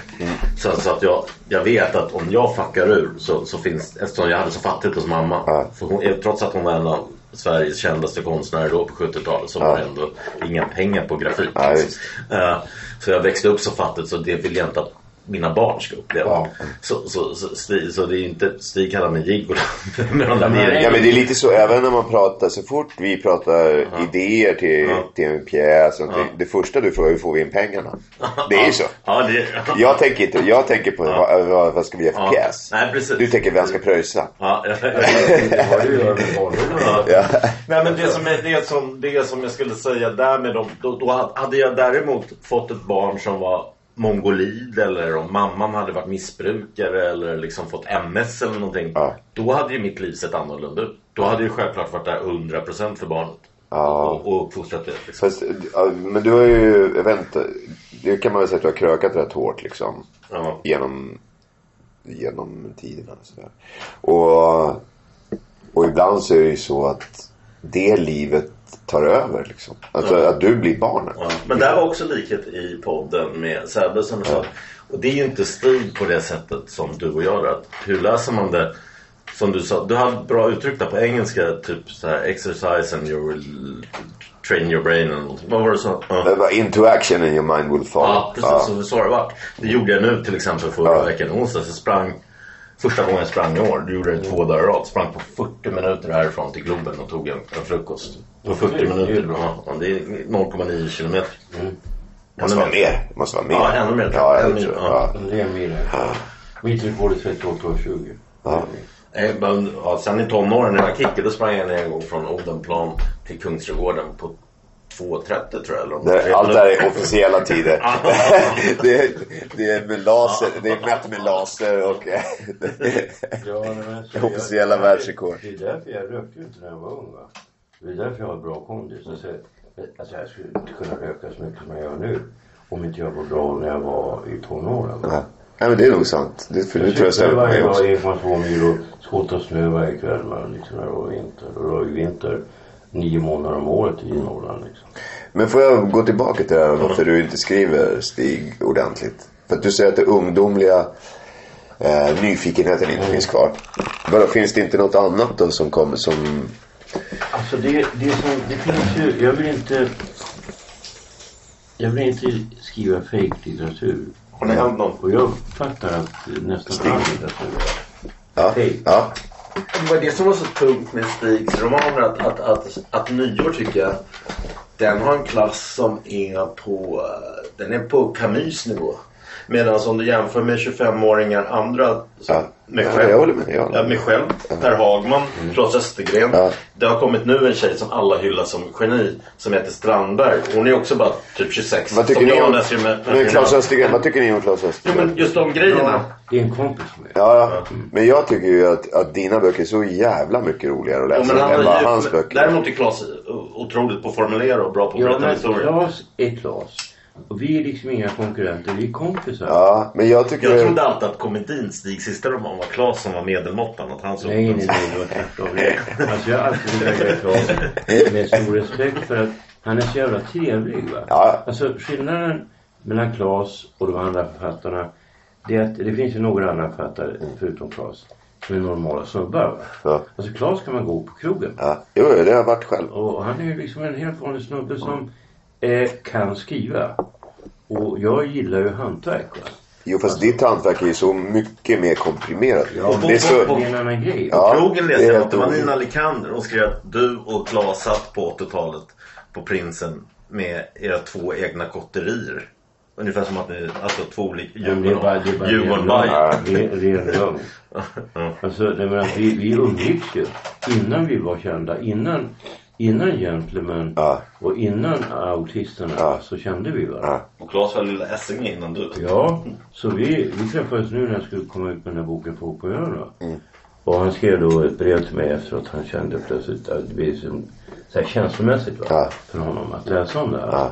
Så, så att jag, jag vet att om jag fuckar ur så, så finns eftersom jag hade så fattigt hos mamma. Ja. För hon, trots att hon var en av Sveriges kändaste konstnärer då på 70-talet så var det ändå inga pengar på grafik. Ja, visst. Eh, så jag växte upp så fattigt så det vill jag inte att mina barn ska uppleva. Ja. Så, så, så, Stig, så det är inte, Stig kallar mig gigolo. [laughs] Ja men det är lite så även när man pratar, så fort vi pratar idéer till, till en pjäs. Och det, det första du frågar hur får vi in pengarna? Det är ju så. Ja, det, Jag tänker inte, jag tänker på vad, vad, vad ska vi göra för Ja. pjäs? Nej, precis. Du tänker vem ska pröjsa? Ja, [laughs] jag, jag, Det har ju att göra med rollerna. Ja. Nej men det som, är, det, som, det som jag skulle säga där med dem. Då, då hade jag däremot fått ett barn som var mongolid eller om mamman hade varit missbrukare eller liksom fått MS eller någonting. Ja. Då hade ju mitt liv sett annorlunda ut. Då hade ju självklart varit där 100% för barnet. Ja. Och, och uppfostrat det. Liksom. Fast, men du har ju, jag inte, det kan man väl säga att du har krökat rätt hårt liksom. Ja. Genom, genom tiderna och sådär. Och, och ibland så är det ju så att det livet tar över liksom. Alltså att du blir barnet. Ja, men där var också likhet i podden med Sebbe som sa. Och det är ju inte Stig på det sättet som du och jag gör. Att Hur läser man det? Som du sa, du hade bra uttryck där på engelska. Typ så här exercise and you will train your brain eller någonting. Vad var det så? Ja. Det var Into action and your mind will follow. Ja, precis. Så, så har det varit. Det gjorde jag nu till exempel förra Ja. veckan. onsdag. Så sprang första gången jag sprang i år. Det gjorde jag två dagar rad. Sprang på 40 minuter härifrån till Globen och tog en, en frukost. På 40 det är minuter. Ja, det är 0,9 kilometer. Det måste vara mer. Det måste vara mer. Ja, ännu mer. Ja, Ännu mer, ja. Det är mer. Mitt rekord är 38,20. Ja. Eh, men, Ja, sen i tonåren när jag kickade sprang jag ner en gång från Odenplan till Kungsträdgården på 2.30 tror jag. Eller tre allt det här är officiella tider. [laughs] det, är, det är med laser. Det är mätt med laser och Ja, officiella jag- världsrekord. Det är därför jag rökte inte när jag var ung. Va? Det är därför jag har bra kondis. Alltså, alltså jag skulle inte kunna röka så mycket som jag gör nu. Om inte jag var bra när jag var i tonåren. Va? Ja. Nej men det är nog sant. Det, för det tror jag stämmer varje mig också. dag 1,2 mil och skottade snö varje kväll. Men liksom när det var vinter. Och det var ju vinter nio månader om året i Norrland. Liksom. Men får jag gå tillbaka till det här varför du inte skriver Stig ordentligt? För att du säger att det ungdomliga eh, nyfikenheten inte finns kvar. Vadå, finns det inte något annat då som kommer som... Alltså det, det, som, det finns ju, jag vill inte jag vill inte skriva fake-litteratur. Har ni hänt någon? Och jag uppfattar att nästan all litteratur Ja, Hej. ja, det var det som var så tungt med Stigs romaner. Att, att, att, att nyår tycker jag. Den har en klass som är på, eh, den är på Camus nivå. Medan om du jämför med 25-åringar andra. Så, Ja. Mig Ja, själv. håller med, Ja, med. mig själv. Per Hagman. Claes Östergren. Ja. Det har kommit nu en tjej som alla hyllar som geni. Som heter Strandberg. Hon är också bara typ 26. vad tycker som ni om... med, Men Claes Östergren, vad tycker ni om Claes Jo Östergren? men just de grejerna. Det är en kompis med. Ja, ja. Men jag tycker ju att, att dina böcker är så jävla mycket roligare att Jo, läsa men han än vad ju, hans böcker Däremot är Claes otroligt på att formulera och bra på att Ja berätta historier. Klas är Klas. Och vi är liksom inga konkurrenter, vi är kompisar. Ja, men jag tycker... Jag trodde alltid att komedin Stigs sista roman var Claes som var medelmåttan. Att han såg Nej, nej, nej, det var tvärtom. Jag- Alltså jag har alltid velat Klas [laughs] med stor respekt för att han är så jävla trevlig va. Ja. Alltså skillnaden mellan Klas och de andra författarna det är att det finns ju några andra författare förutom Klas som är normala snubbar. Ja. Alltså Claes kan man gå på krogen. Ja. Jo, det har jag varit själv. Och han är ju liksom en helt vanlig snubbe som eh, kan skriva. Och jag gillar ju hantverk va. Jo, fast ditt hantverk är ju så mycket mer komprimerat. Ja, det är så... är en annan grej. Ja, Krogen det läste jag att det var. Nina Likander. Hon skrev att du och Claes satt på 80-talet på Prinsen med era två egna kotterier. Ungefär som att ni, alltså två olika Men det är bara, det är bara Djurgården ren Bayern. lögn. Det är ren lögn. [laughs] Alltså, nej, men att vi, vi umgicks ju innan vi var kända. Innan, innan Gentlemen Ja. och innan autisterna Ja. så kände vi varandra. Och Claes var lilla Essinge innan du. Ja, så vi, vi träffades nu när jag skulle komma ut med den här boken Folk på ön. va. Och han skrev då ett brev till mig efteråt. Han kände plötsligt att det blir som, så här känslomässigt va, Ja. för honom att läsa om det här. Ja.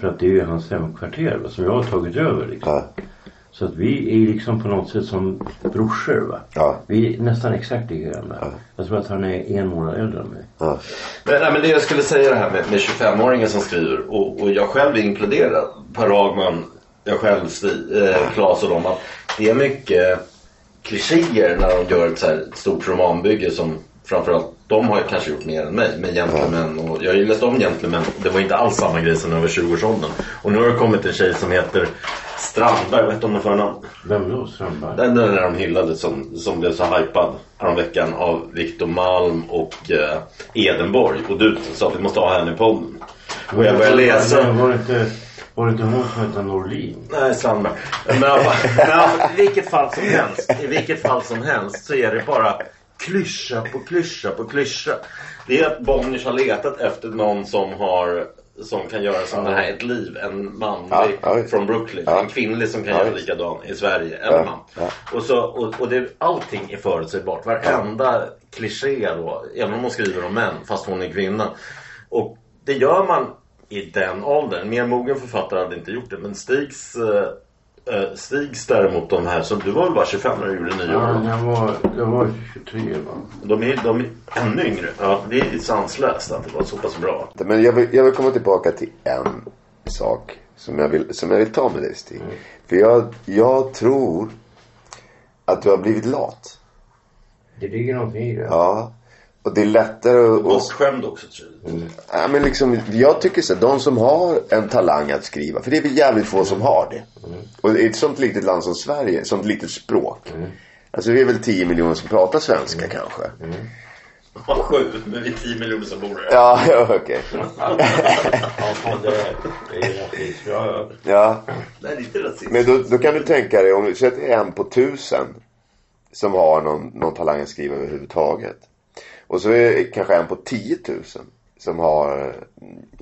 För att det är ju hans hemkvarter va, som jag har tagit över liksom. Ja. Så att vi är liksom på något sätt som brorsor va. Ja. Vi är nästan exakt likadana. Jag tror att han är en månad äldre än mig. Ja. Men, nej, men det jag skulle säga det här med, med 25-åringen som skriver och, och jag själv är inkluderad. Per Hagman, jag själv, Stig, eh, Claes och dem. Att det är mycket klichéer när de gör ett så här stort romanbygge som framförallt de har ju kanske gjort mer än mig med Gentlemen och jag har ju läst om Gentlemen det var inte alls samma grej som över 20-årsåldern. Och nu har det kommit en tjej som heter Strandberg, vad heter hon med förnamn? Vem då? Strandberg? Den där de hyllade som, som blev så hypad häromveckan av Victor Malm och eh, Edenborg. Och du sa att vi måste ha henne i podden. Och jag började läsa. Var det inte, var det inte hon som hette Norlin? Nej, Strandberg. Men, i [laughs] men i i vilket fall som helst. I vilket fall som helst så är det bara klyscha på klyscha på klyscha. Det är att Bonniers har letat efter någon som har som kan göra som det här ett liv. En manlig Ja, ja, från Brooklyn. Ja. En kvinnlig som kan Ja, göra likadan i Sverige. Ja, man. ja. Och, så, och, och det, allting är förutsägbart. Varenda kliché då. Även om hon skriver om män fast hon är kvinna. Och det gör man i den åldern. Mer mogen författare hade inte gjort det. Men Stigs, eh, Stigs däremot de här som du var väl bara 25 när du gjorde nio Ja, år? jag var, jag var 23 va. De är, de är ännu yngre. Ja, det är sanslöst att det var så pass bra. Men jag vill, jag vill komma tillbaka till en sak som jag vill, som jag vill ta med dig Stig. För jag, jag tror att du har blivit lat. Det ligger någonting i det. Ja. Och det är lättare att... Bortskämd också tror jag. ja, men liksom, jag tycker så de som har en talang att skriva. För det är väl jävligt få som har det. Och i ett sånt litet land som Sverige, sånt litet språk. Alltså vi är väl 10 miljoner som pratar svenska kanske. Vad sju, men vi är 10 miljoner som bor här. Ja, [laughs] ja okej. [laughs] Ja, fan, det, det är rasism. Ja, ja. Ja. Nej, det är inte rasism. Men då, då kan du tänka dig om du sätter en på tusen som har någon, någon talang att skriva överhuvudtaget. Och så är det kanske en på 10 000 som har eh,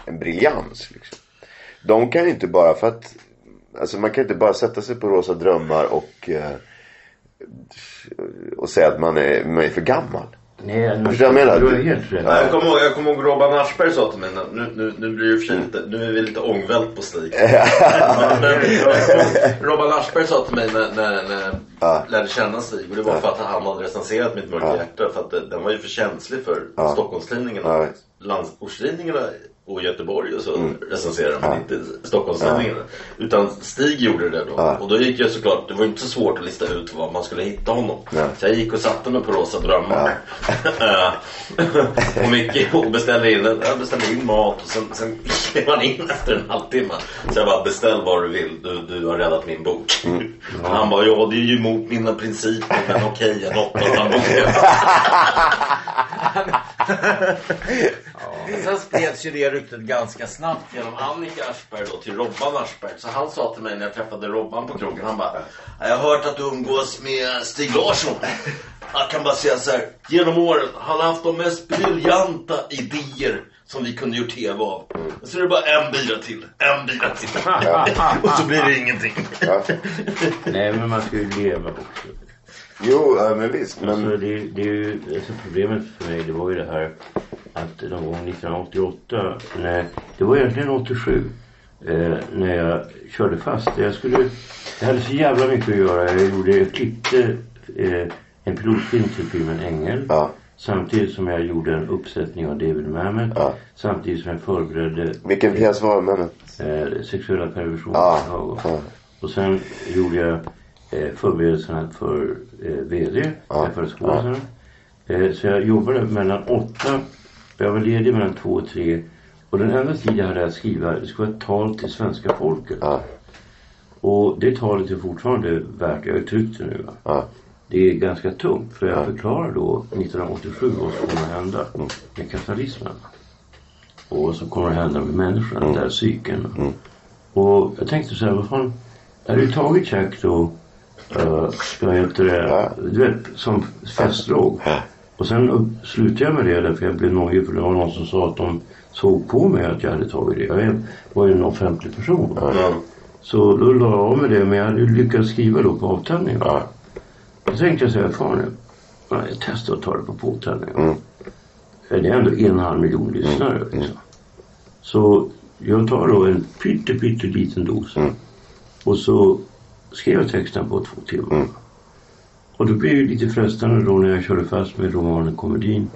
en briljans. Liksom. De kan ju inte bara för att Alltså man kan inte bara sätta sig på rosa drömmar och eh, och säga att man är, man är för gammal. Nej, Förstår du vad jag menar? Du jag kommer ihåg, jag kommer ihåg Robban Aschberg sa till mig, nu, nu, nu blir det för lite, nu är vi lite ångvält på Stig. [laughs] Robban Aschberg sa till mig när, när, när jag lärde känna Stig och det var för att han hade recenserat mitt mörka hjärta för att den var ju för känslig för Stockholmstidningarna. Ja. Landsortstidningarna och Göteborg och så recenserade men inte Stockholmstidningarna. Utan Stig gjorde det då. Och då gick jag såklart, det var inte så svårt att lista ut var man skulle hitta honom. Så jag gick och satte mig på Rosa Drömmar. [laughs] och mycket och beställde in, jag beställde in mat och sen, sen klev man in efter en halvtimme. Så jag bara beställ vad du vill, du, du har räddat min bok. Och han bara, ja det är ju emot mina principer men okej jag lottar den boken. Sen spreds ju det ryktet ganska snabbt genom Annika Aschberg då till Robban Aschberg. Så han sa till mig när jag träffade Robban på krogen. Han bara, jag har hört att du umgås med Stig Larsson. Jag kan bara säga så här, genom åren, han har haft de mest briljanta idéer som vi kunde gjort tv av. Och så är det bara en bira till, en bira till. [laughs] Och så blir det ingenting. Ja. Nej, men man ska ju leva också. Jo, men visst. Alltså, Men, det, det är ju, alltså problemet för mig det var ju det här att någon gång 1988, nej, det var egentligen 87, eh, när jag körde fast. Jag skulle, jag hade så jävla mycket att göra. Jag gjorde, jag klippte eh, en pilotfilm till filmen Ängel. Ja. Samtidigt som jag gjorde en uppsättning av David Mamet. Ja. Samtidigt som jag förberedde vilken pjäs var det? Men, eh, sexuella perversioner Ja, Chicago. ja. Och sen gjorde jag eh, förberedelserna för eh, VD, ja. för skådisarna. Eh, så jag jobbade mellan åtta, jag var ledig mellan två och tre. Och den enda tid jag hade att skriva, det skulle vara ett tal till svenska folket. Ja. Och det talet är fortfarande värt, jag har tryckt det nu. Ja. Det är ganska tungt för jag förklarar då 1987 vad som kommer att hända med kapitalismen. Och vad som kommer att hända med människorna, Mm. den där psyken. Och jag tänkte så här, vad fan. Jag hade ju tagit Jack då. Uh, vad heter det? Du vet, som festdrog. Och sen slutade jag med det därför jag blev nojig för det var någon som sa att de såg på mig att jag hade tagit det. Jag var ju en offentlig person. Så då la jag av med det men jag hade lyckats skriva då på avtändningen. Då tänkte jag så här, fan nu. ja, Jag testar att ta det på påtändningen. Mm. Det är ändå en och en halv miljon lyssnare. Liksom. Så jag tar då en pytte, pytte liten dos. Mm. Och så skrev jag texten på två timmar. Och då blev det ju lite frestande då när jag körde fast med romanen Komedin.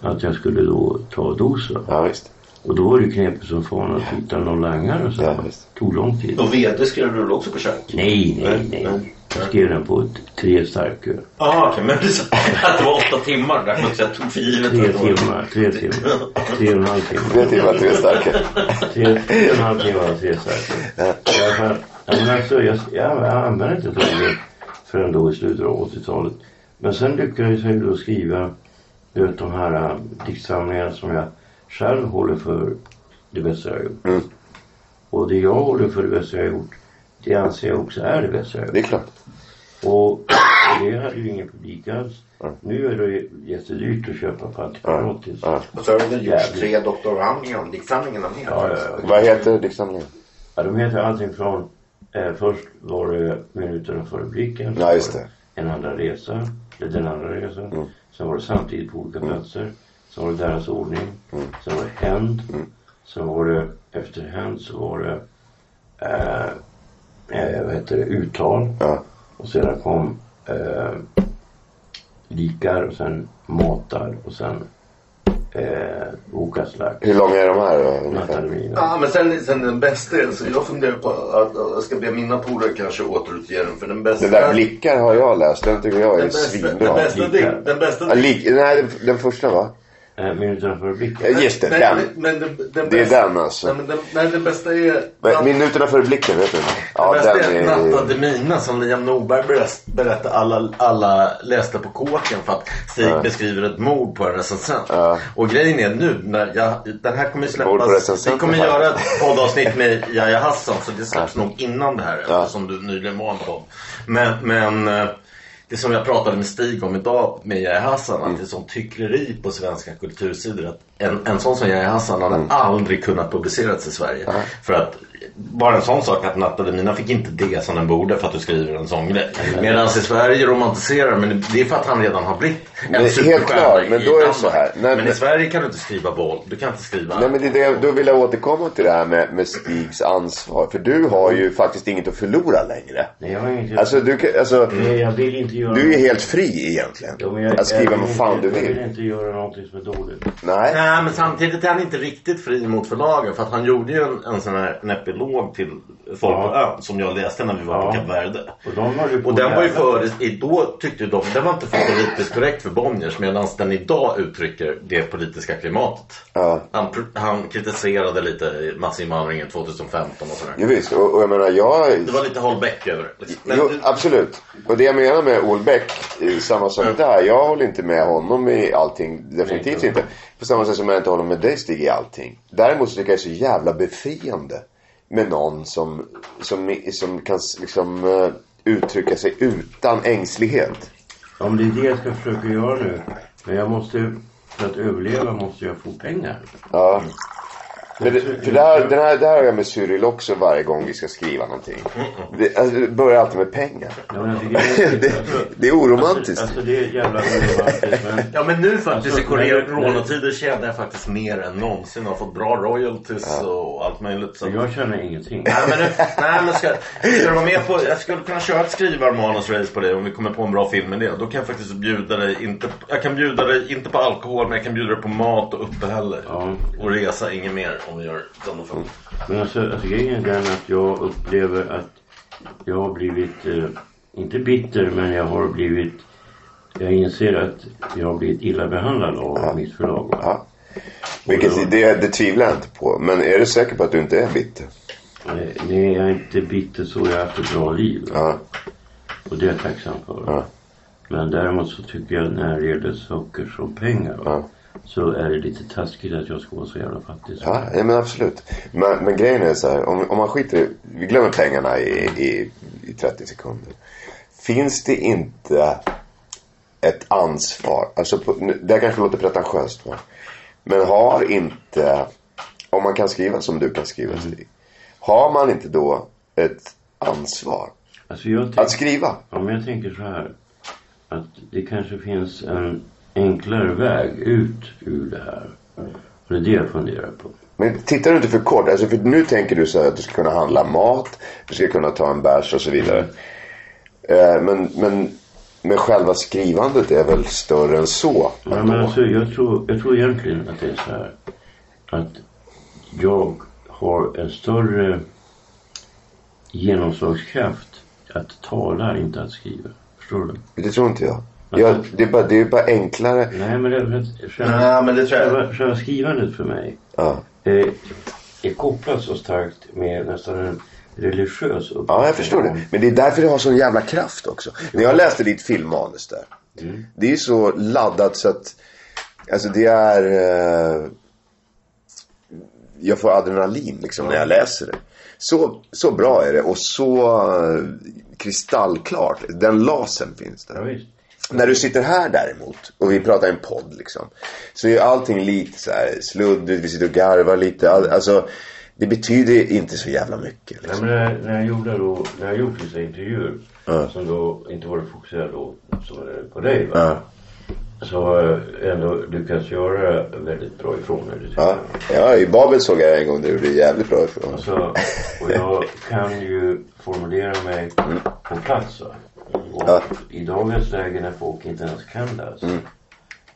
Att jag skulle då ta dosen. Ja, visst. Och då var det ju knepigt som fan att hitta någon langare och så. Ja, Det tog lång tid. Och VD skrev du väl också på kök? Nej, nej, nej. Jag skrev den på ett, tre starköl. Ah, okej, men du sa att det var åtta timmar där. Så jag tog för givet Tre timmar, tre timmar. Tre och en halv timme. Tre timmar, tre starka. Tre, tre och en halv timme tre fall, ja, men alltså, jag, jag, jag använde inte droger förrän då i slutet av 80-talet. Men sen lyckades jag ju då skriva vet, de här uh, diktsamlingarna som jag själv håller för det bästa jag har gjort. Mm. Och det jag håller för det bästa jag har gjort, det anser jag också är det bästa jag har gjort. Det är klart. Och det hade ju ingen publik alls. Nu är det jättedyrt att köpa gratis. Ja. Och så har du gjort tre doktoravhandlingar om diktsamlingarna med. Ja, ja, ja. Vad heter diktsamlingen? Ja, de heter allting från... Eh, först var det Minuterna före blicken. Ja, just det. En andra resa. Eller Den andra resan. Sen var det Samtidigt på olika platser. Sen var det Deras ordning. Sen var det Händ. Sen var det efter Händ så var det... Eh, eh, vad heter det? Uttal. Ja. Och sedan kom eh, Likar och sen Matar och sen eh, Okaslack. Hur långa är de här då? Ja, men sen, sen den bästa, alltså jag funderar på att jag ska be mina polare kanske återutge den. För den bästa... Den där Blickar har jag läst. Den tycker jag är den bästa, svinbra. den bästa, Lika. dikt- den bästa Ja, lik, nej, den, den första va? Eh, Minuterna före blicken. Ja, Just det, Nej, den. men, men den, den Det är bästa, den alltså. Nej, men den, nej, den bästa är... Men, minuterna före blicken, vet du? Ja, den den bästa är Natta är... de Mina som Liam Norberg berätt- berättar alla, alla läste på kåken för att Stig beskriver ett mord på en recensent. Ja. Och grejen är nu när jag, den här kommer ju släppas. Vi kommer göra ett poddavsnitt med Yahya Hassan så det släpps nog innan det här Ja. eftersom du nyligen var en podd. Men, men eh, det som jag pratade med Stig om idag med Yahya Hassan Mm. att det är sånt tyckleri på svenska kultursidor att en, en sån som Yahya Hassan hade Mm. aldrig kunnat publiceras i Sverige. För att bara en sån sak att Natta de Mina fick inte det som den borde för att du skriver en sån grej. Medan i Sverige romantiserar men det är för att han redan har blivit en Men helt klart, men då är det så här, när- men i Sverige kan du inte skriva våld. Du kan inte skriva... Nej men det, är det, då vill jag återkomma till det här med, med Stigs ansvar. För du har ju faktiskt inget att förlora längre. Nej, jag har inget... Alltså du kan- alltså, Nej, jag vill inte göra... du är helt fri egentligen. Men jag- Att skriva jag vad fan inte- du Jag vill vill. inte göra någonting som är dåligt. Nej. Nej men samtidigt är han inte riktigt fri mot förlagen för att han gjorde ju en, en sån här en epilog till Folk på ön som jag läste när vi var på Ja. Kap Verde. Och de ju på Och den var ju i- då tyckte de, den var inte för politiskt korrekt för Bonniers medan den idag uttrycker det politiska klimatet. Ja. Han, han kritiserade lite massinvandringen 2015 och sådär. Jo, visst, och, och jag menar jag... Det var lite Holbeck över det. liksom. Men Jo, du- absolut. Och det jag menar med Olbeck, eh, samma sak där. Jag håller inte med honom i allting. Definitivt inte. På samma sätt som jag inte håller med dig Stig i allting. Däremot så tycker jag det är så jävla befriande med någon som, som, som kan liksom eh, uttrycka sig utan ängslighet. Om det är det jag ska försöka göra nu. Men jag måste, för att överleva måste jag få pengar. Ja. Men det, för det här, den här, det här har jag med Cyril också varje gång vi ska skriva någonting. Det, alltså, det börjar alltid med pengar. Ja, men jag tycker det, [laughs] det är oromantiskt. Alltså, alltså det är jävla oromantiskt. Men Ja men nu faktiskt Alltså, i coronatider tjänar jag faktiskt mer än någonsin. Jag har fått bra royalties och allt möjligt. Så. jag känner ingenting. Nej men, nu- nej, men ska, ska du vara med på, jag skulle kunna köra ett skrivarmanusrace på dig om vi kommer på en bra film med det. Då kan jag faktiskt bjuda dig, inte, jag kan bjuda dig inte på alkohol men jag kan bjuda dig på mat och uppehälle. Ja. Och resa, inget mer om vi gör sådana filmer. Men alltså, alltså grejen är den att jag upplever att jag har blivit... Eh, inte bitter men jag har blivit jag inser att jag har blivit illa behandlad av mitt förlag. Ja. Vilket, det, det tvivlar jag inte på. Men är du säker på att du inte är bitter? Nej, jag är inte bitter så. Jag har haft ett bra liv. Ja. Och det är jag tacksam för. Ja. Men däremot så tycker jag när det gäller saker som pengar Ja. Så är det lite taskigt att jag ska vara så jävla fattig. så. Ja, ja men absolut. Men, men grejen är så här. Om, om man skiter i, Vi glömmer pengarna i, i, i 30 sekunder. Finns det inte ett ansvar? Alltså, på, det här kanske låter pretentiöst va? Men har inte, om man kan skriva som du kan skriva Stig. Har man inte då ett ansvar Alltså tänk, att skriva? men jag tänker så här. Att det kanske finns en enklare väg ut ur det här. Och det är det jag funderar på. Men tittar du inte för kort? Alltså för nu tänker du så att du ska kunna handla mat, du ska kunna ta en bärs och så vidare. Eh, men, men, men själva skrivandet är väl större än så? Ja, men alltså, jag, tror, jag tror egentligen att det är så här. Att jag har en större genomslagskraft att tala, inte att skriva. Förstår du? Det tror inte jag. Jag det, är bara, det är bara enklare. Nej, men det själva, Nej, men det tror jag. själva, själva skrivandet för mig Ja, eh, är kopplat så starkt med nästan en religiös uppfattning. ja jag förstår det. Men det är därför det har sån jävla kraft också. När jag läste ditt filmmanus där. Det är så laddat så att. Alltså det är. Eh, jag får adrenalin liksom när jag läser det. Så, så bra är det och så eh, kristallklart. Den lasen finns där. Ja, visst. När du sitter här däremot och vi pratar en podd liksom. Så är allting lite så här sluddigt, vi sitter och garvar lite. All, alltså det betyder inte så jävla mycket. Nej, Liksom. men när, när jag gjorde då, när jag gjort vissa intervjuer som då inte varit fokuserade då på dig va. Ja. Så ändå lyckats göra väldigt bra ifrån tycker Ja. ja, i Babel såg jag en gång du gjorde jävligt bra ifrån. Alltså, och jag kan ju formulera mig på plats va. Och Ja. i dagens läge när folk inte ens kan läsa.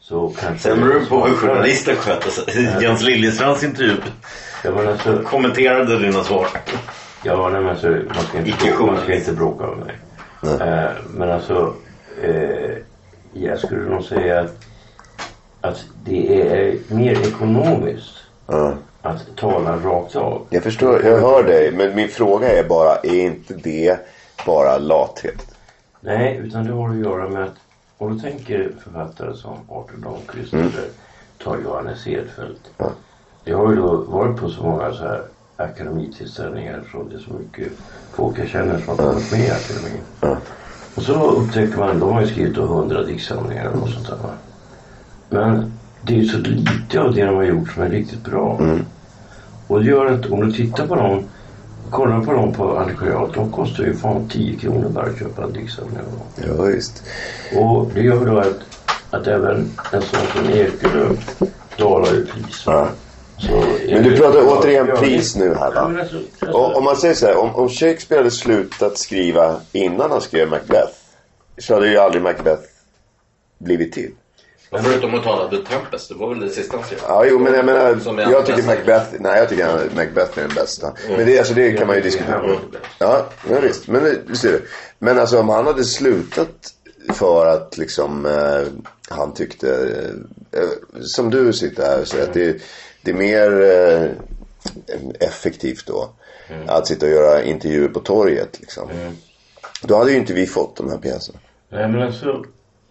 Så kanske... Sen beror det på hur journalisten sköter sig. Jens Liljestrands intervju Ja men alltså, kommenterade dina svar. Ja, nej, men alltså, man, ska inte, bråka- man ska inte bråka med mig. Eh, men alltså, eh, jag skulle nog säga att, att det är mer ekonomiskt Ja. att tala rakt av. Jag förstår, jag hör dig. Men min fråga är bara, är inte det bara lathet? Nej, utan det har att göra med att om du tänker författare som Arthur Dahlqvist eller tar Johannes Edfeldt. Ja. Jag har ju då varit på så många så här akademitillställningar så det är så mycket folk jag känner som har varit med i akademin. Ja. Och så upptäcker man, de har ju skrivit hundra diktsamlingar och sånt där. Men det är ju så lite av det de har gjort som är riktigt bra. Och det gör att om du tittar på dem, kollar på dem på antikvariat, de kostar ju fan 10 kronor bara att köpa en diktsamling. av dem. Ja, visst. Och det gör då att, att även en sån som Ekelöf dalar i pris. Ja. Men du pratar återigen Ja, pris nu här va? alltså, alltså, Och, om man säger så här, om, om Shakespeare hade slutat skriva innan han skrev Macbeth. Så hade ju aldrig Macbeth blivit till. Förutom att tala The Tempest, det var väl det sista han skrev? Ja, jo, men jag menar, Som jag tycker. Macbeth, nej jag tycker att Macbeth är den bästa. Men det, alltså, det kan man ju diskutera. Mm. Ja, men visst. Men du ser det. Men alltså om han hade slutat för att liksom eh, han tyckte, eh, som du sitter här och säger att det, det är mer eh, effektivt då. Att sitta och göra intervjuer på torget liksom. Då hade ju inte vi fått de här pjäserna. Nej men alltså,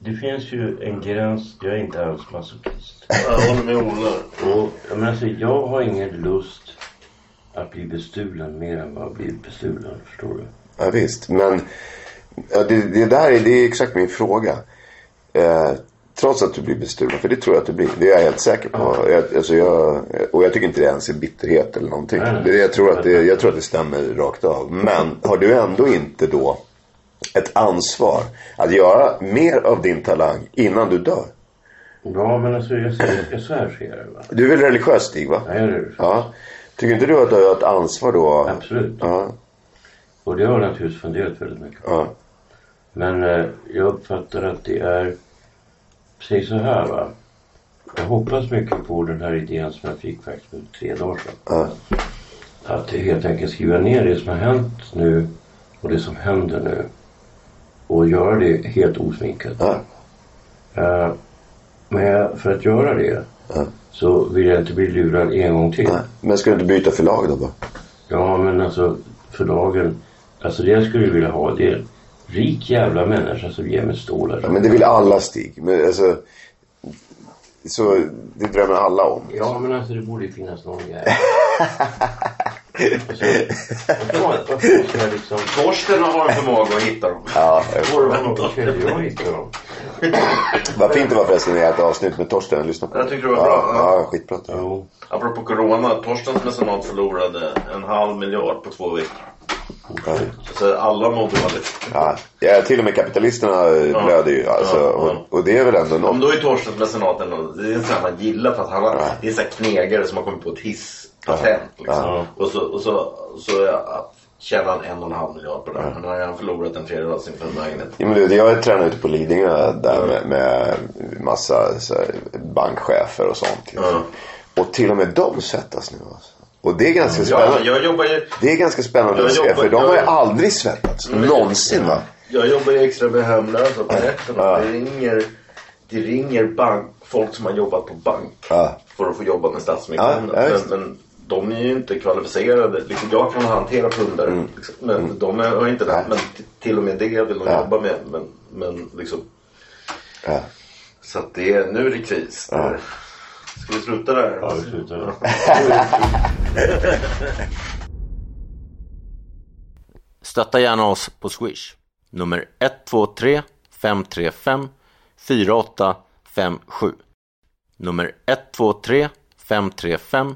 det finns ju en gräns. Jag är inte alls masochist. Jag håller med Ola. Och, jag, menar, alltså, jag har ingen lust att bli bestulen mer än vad jag blivit bestulen. Förstår du? Ja, visst, men ja, det, det där är, det är exakt min fråga. Eh, trots att du blir bestulen, för det tror jag att du blir. Det är jag helt säker på. Jag, alltså jag, och jag tycker inte det ens är bitterhet eller någonting. Nej, nej. Det, jag, tror att det, jag tror att det stämmer rakt av. Men har du ändå inte då ett ansvar att göra mer av din talang innan du dör? Ja men alltså jag, ser- jag så här ser det va. Du är väl religiös Stig va? Ja, jag är det. Ja. Tycker inte du att du har ett ansvar då? Absolut. Ja. Och det har jag naturligtvis funderat väldigt mycket på. ja. Men eh, jag uppfattar att det är, säg så här va. Jag hoppas mycket på den här idén som jag fick faktiskt för tre dagar sedan. Ja. Att helt enkelt skriva ner det som har hänt nu och det som händer nu. Och göra det helt osminkat. Ja. Eh, men för att göra det Ja. så vill jag inte bli lurad en gång till. Nej. Men ska du inte byta förlag då bara? Ja, men alltså förlagen. Alltså det jag skulle vilja ha det är rik jävla människa som ger mig stålar. Ja, men det vill alla Stig. Men alltså, så det drömmer alla om. Ja, men alltså det borde ju finnas någon jävel. [laughs] liksom... Torsten har en förmåga att hitta dem. Ja, jag dem? vad fint det var förresten i ett avsnitt med Torsten. Lyssna på Jag tyckte det var bra. Ja, ja skitbra. Jo. Apropå corona, Torstens mecenat förlorade en halv miljard på två veckor. Ja. Så alla mådde dåligt. Ja, ja, till och med kapitalisterna eh, blöder ju. Alltså, Ja, ja. och, och det är väl ändå Men något. då är Torstens mecenat ändå, det är en sån här man gillar för att han har, det är en sån här knegare som har kommit på ett hisspatent. Liksom. Ja. Och så, och så, så ja, tjänar han en och en halv miljard på det. Nu har han förlorat en tredjedel av sin förmögenhet. Ja, men du, jag tränar ute på Lidingö där med, med massa så här, bankchefer och sånt. Liksom. Ja. Och till och med de svettas nu. Alltså. Och det är ganska Ja, spännande. jag jobbar ju, Det är ganska spännande att se. För de har ju aldrig svettats. Någonsin va? jag jobbar ju extra med hemlösa på nätterna. Ja. Det ringer, det ringer bank, folk som har jobbat på bank. Ja. För att få jobba med Stadsmissionen. Ja, ja, men, men de är ju inte kvalificerade. Liksom, jag kan hantera kunder. Liksom, men de är, har inte det. Mm. Men till och med det vill de Ja. jobba med. Men, men liksom. Ja. Så att det är, nu är det kris. Ja. Ska vi sluta där? Ja, vi slutar. [laughs] Stötta gärna oss på Swish. Nummer 123 535 4857. Nummer 123 535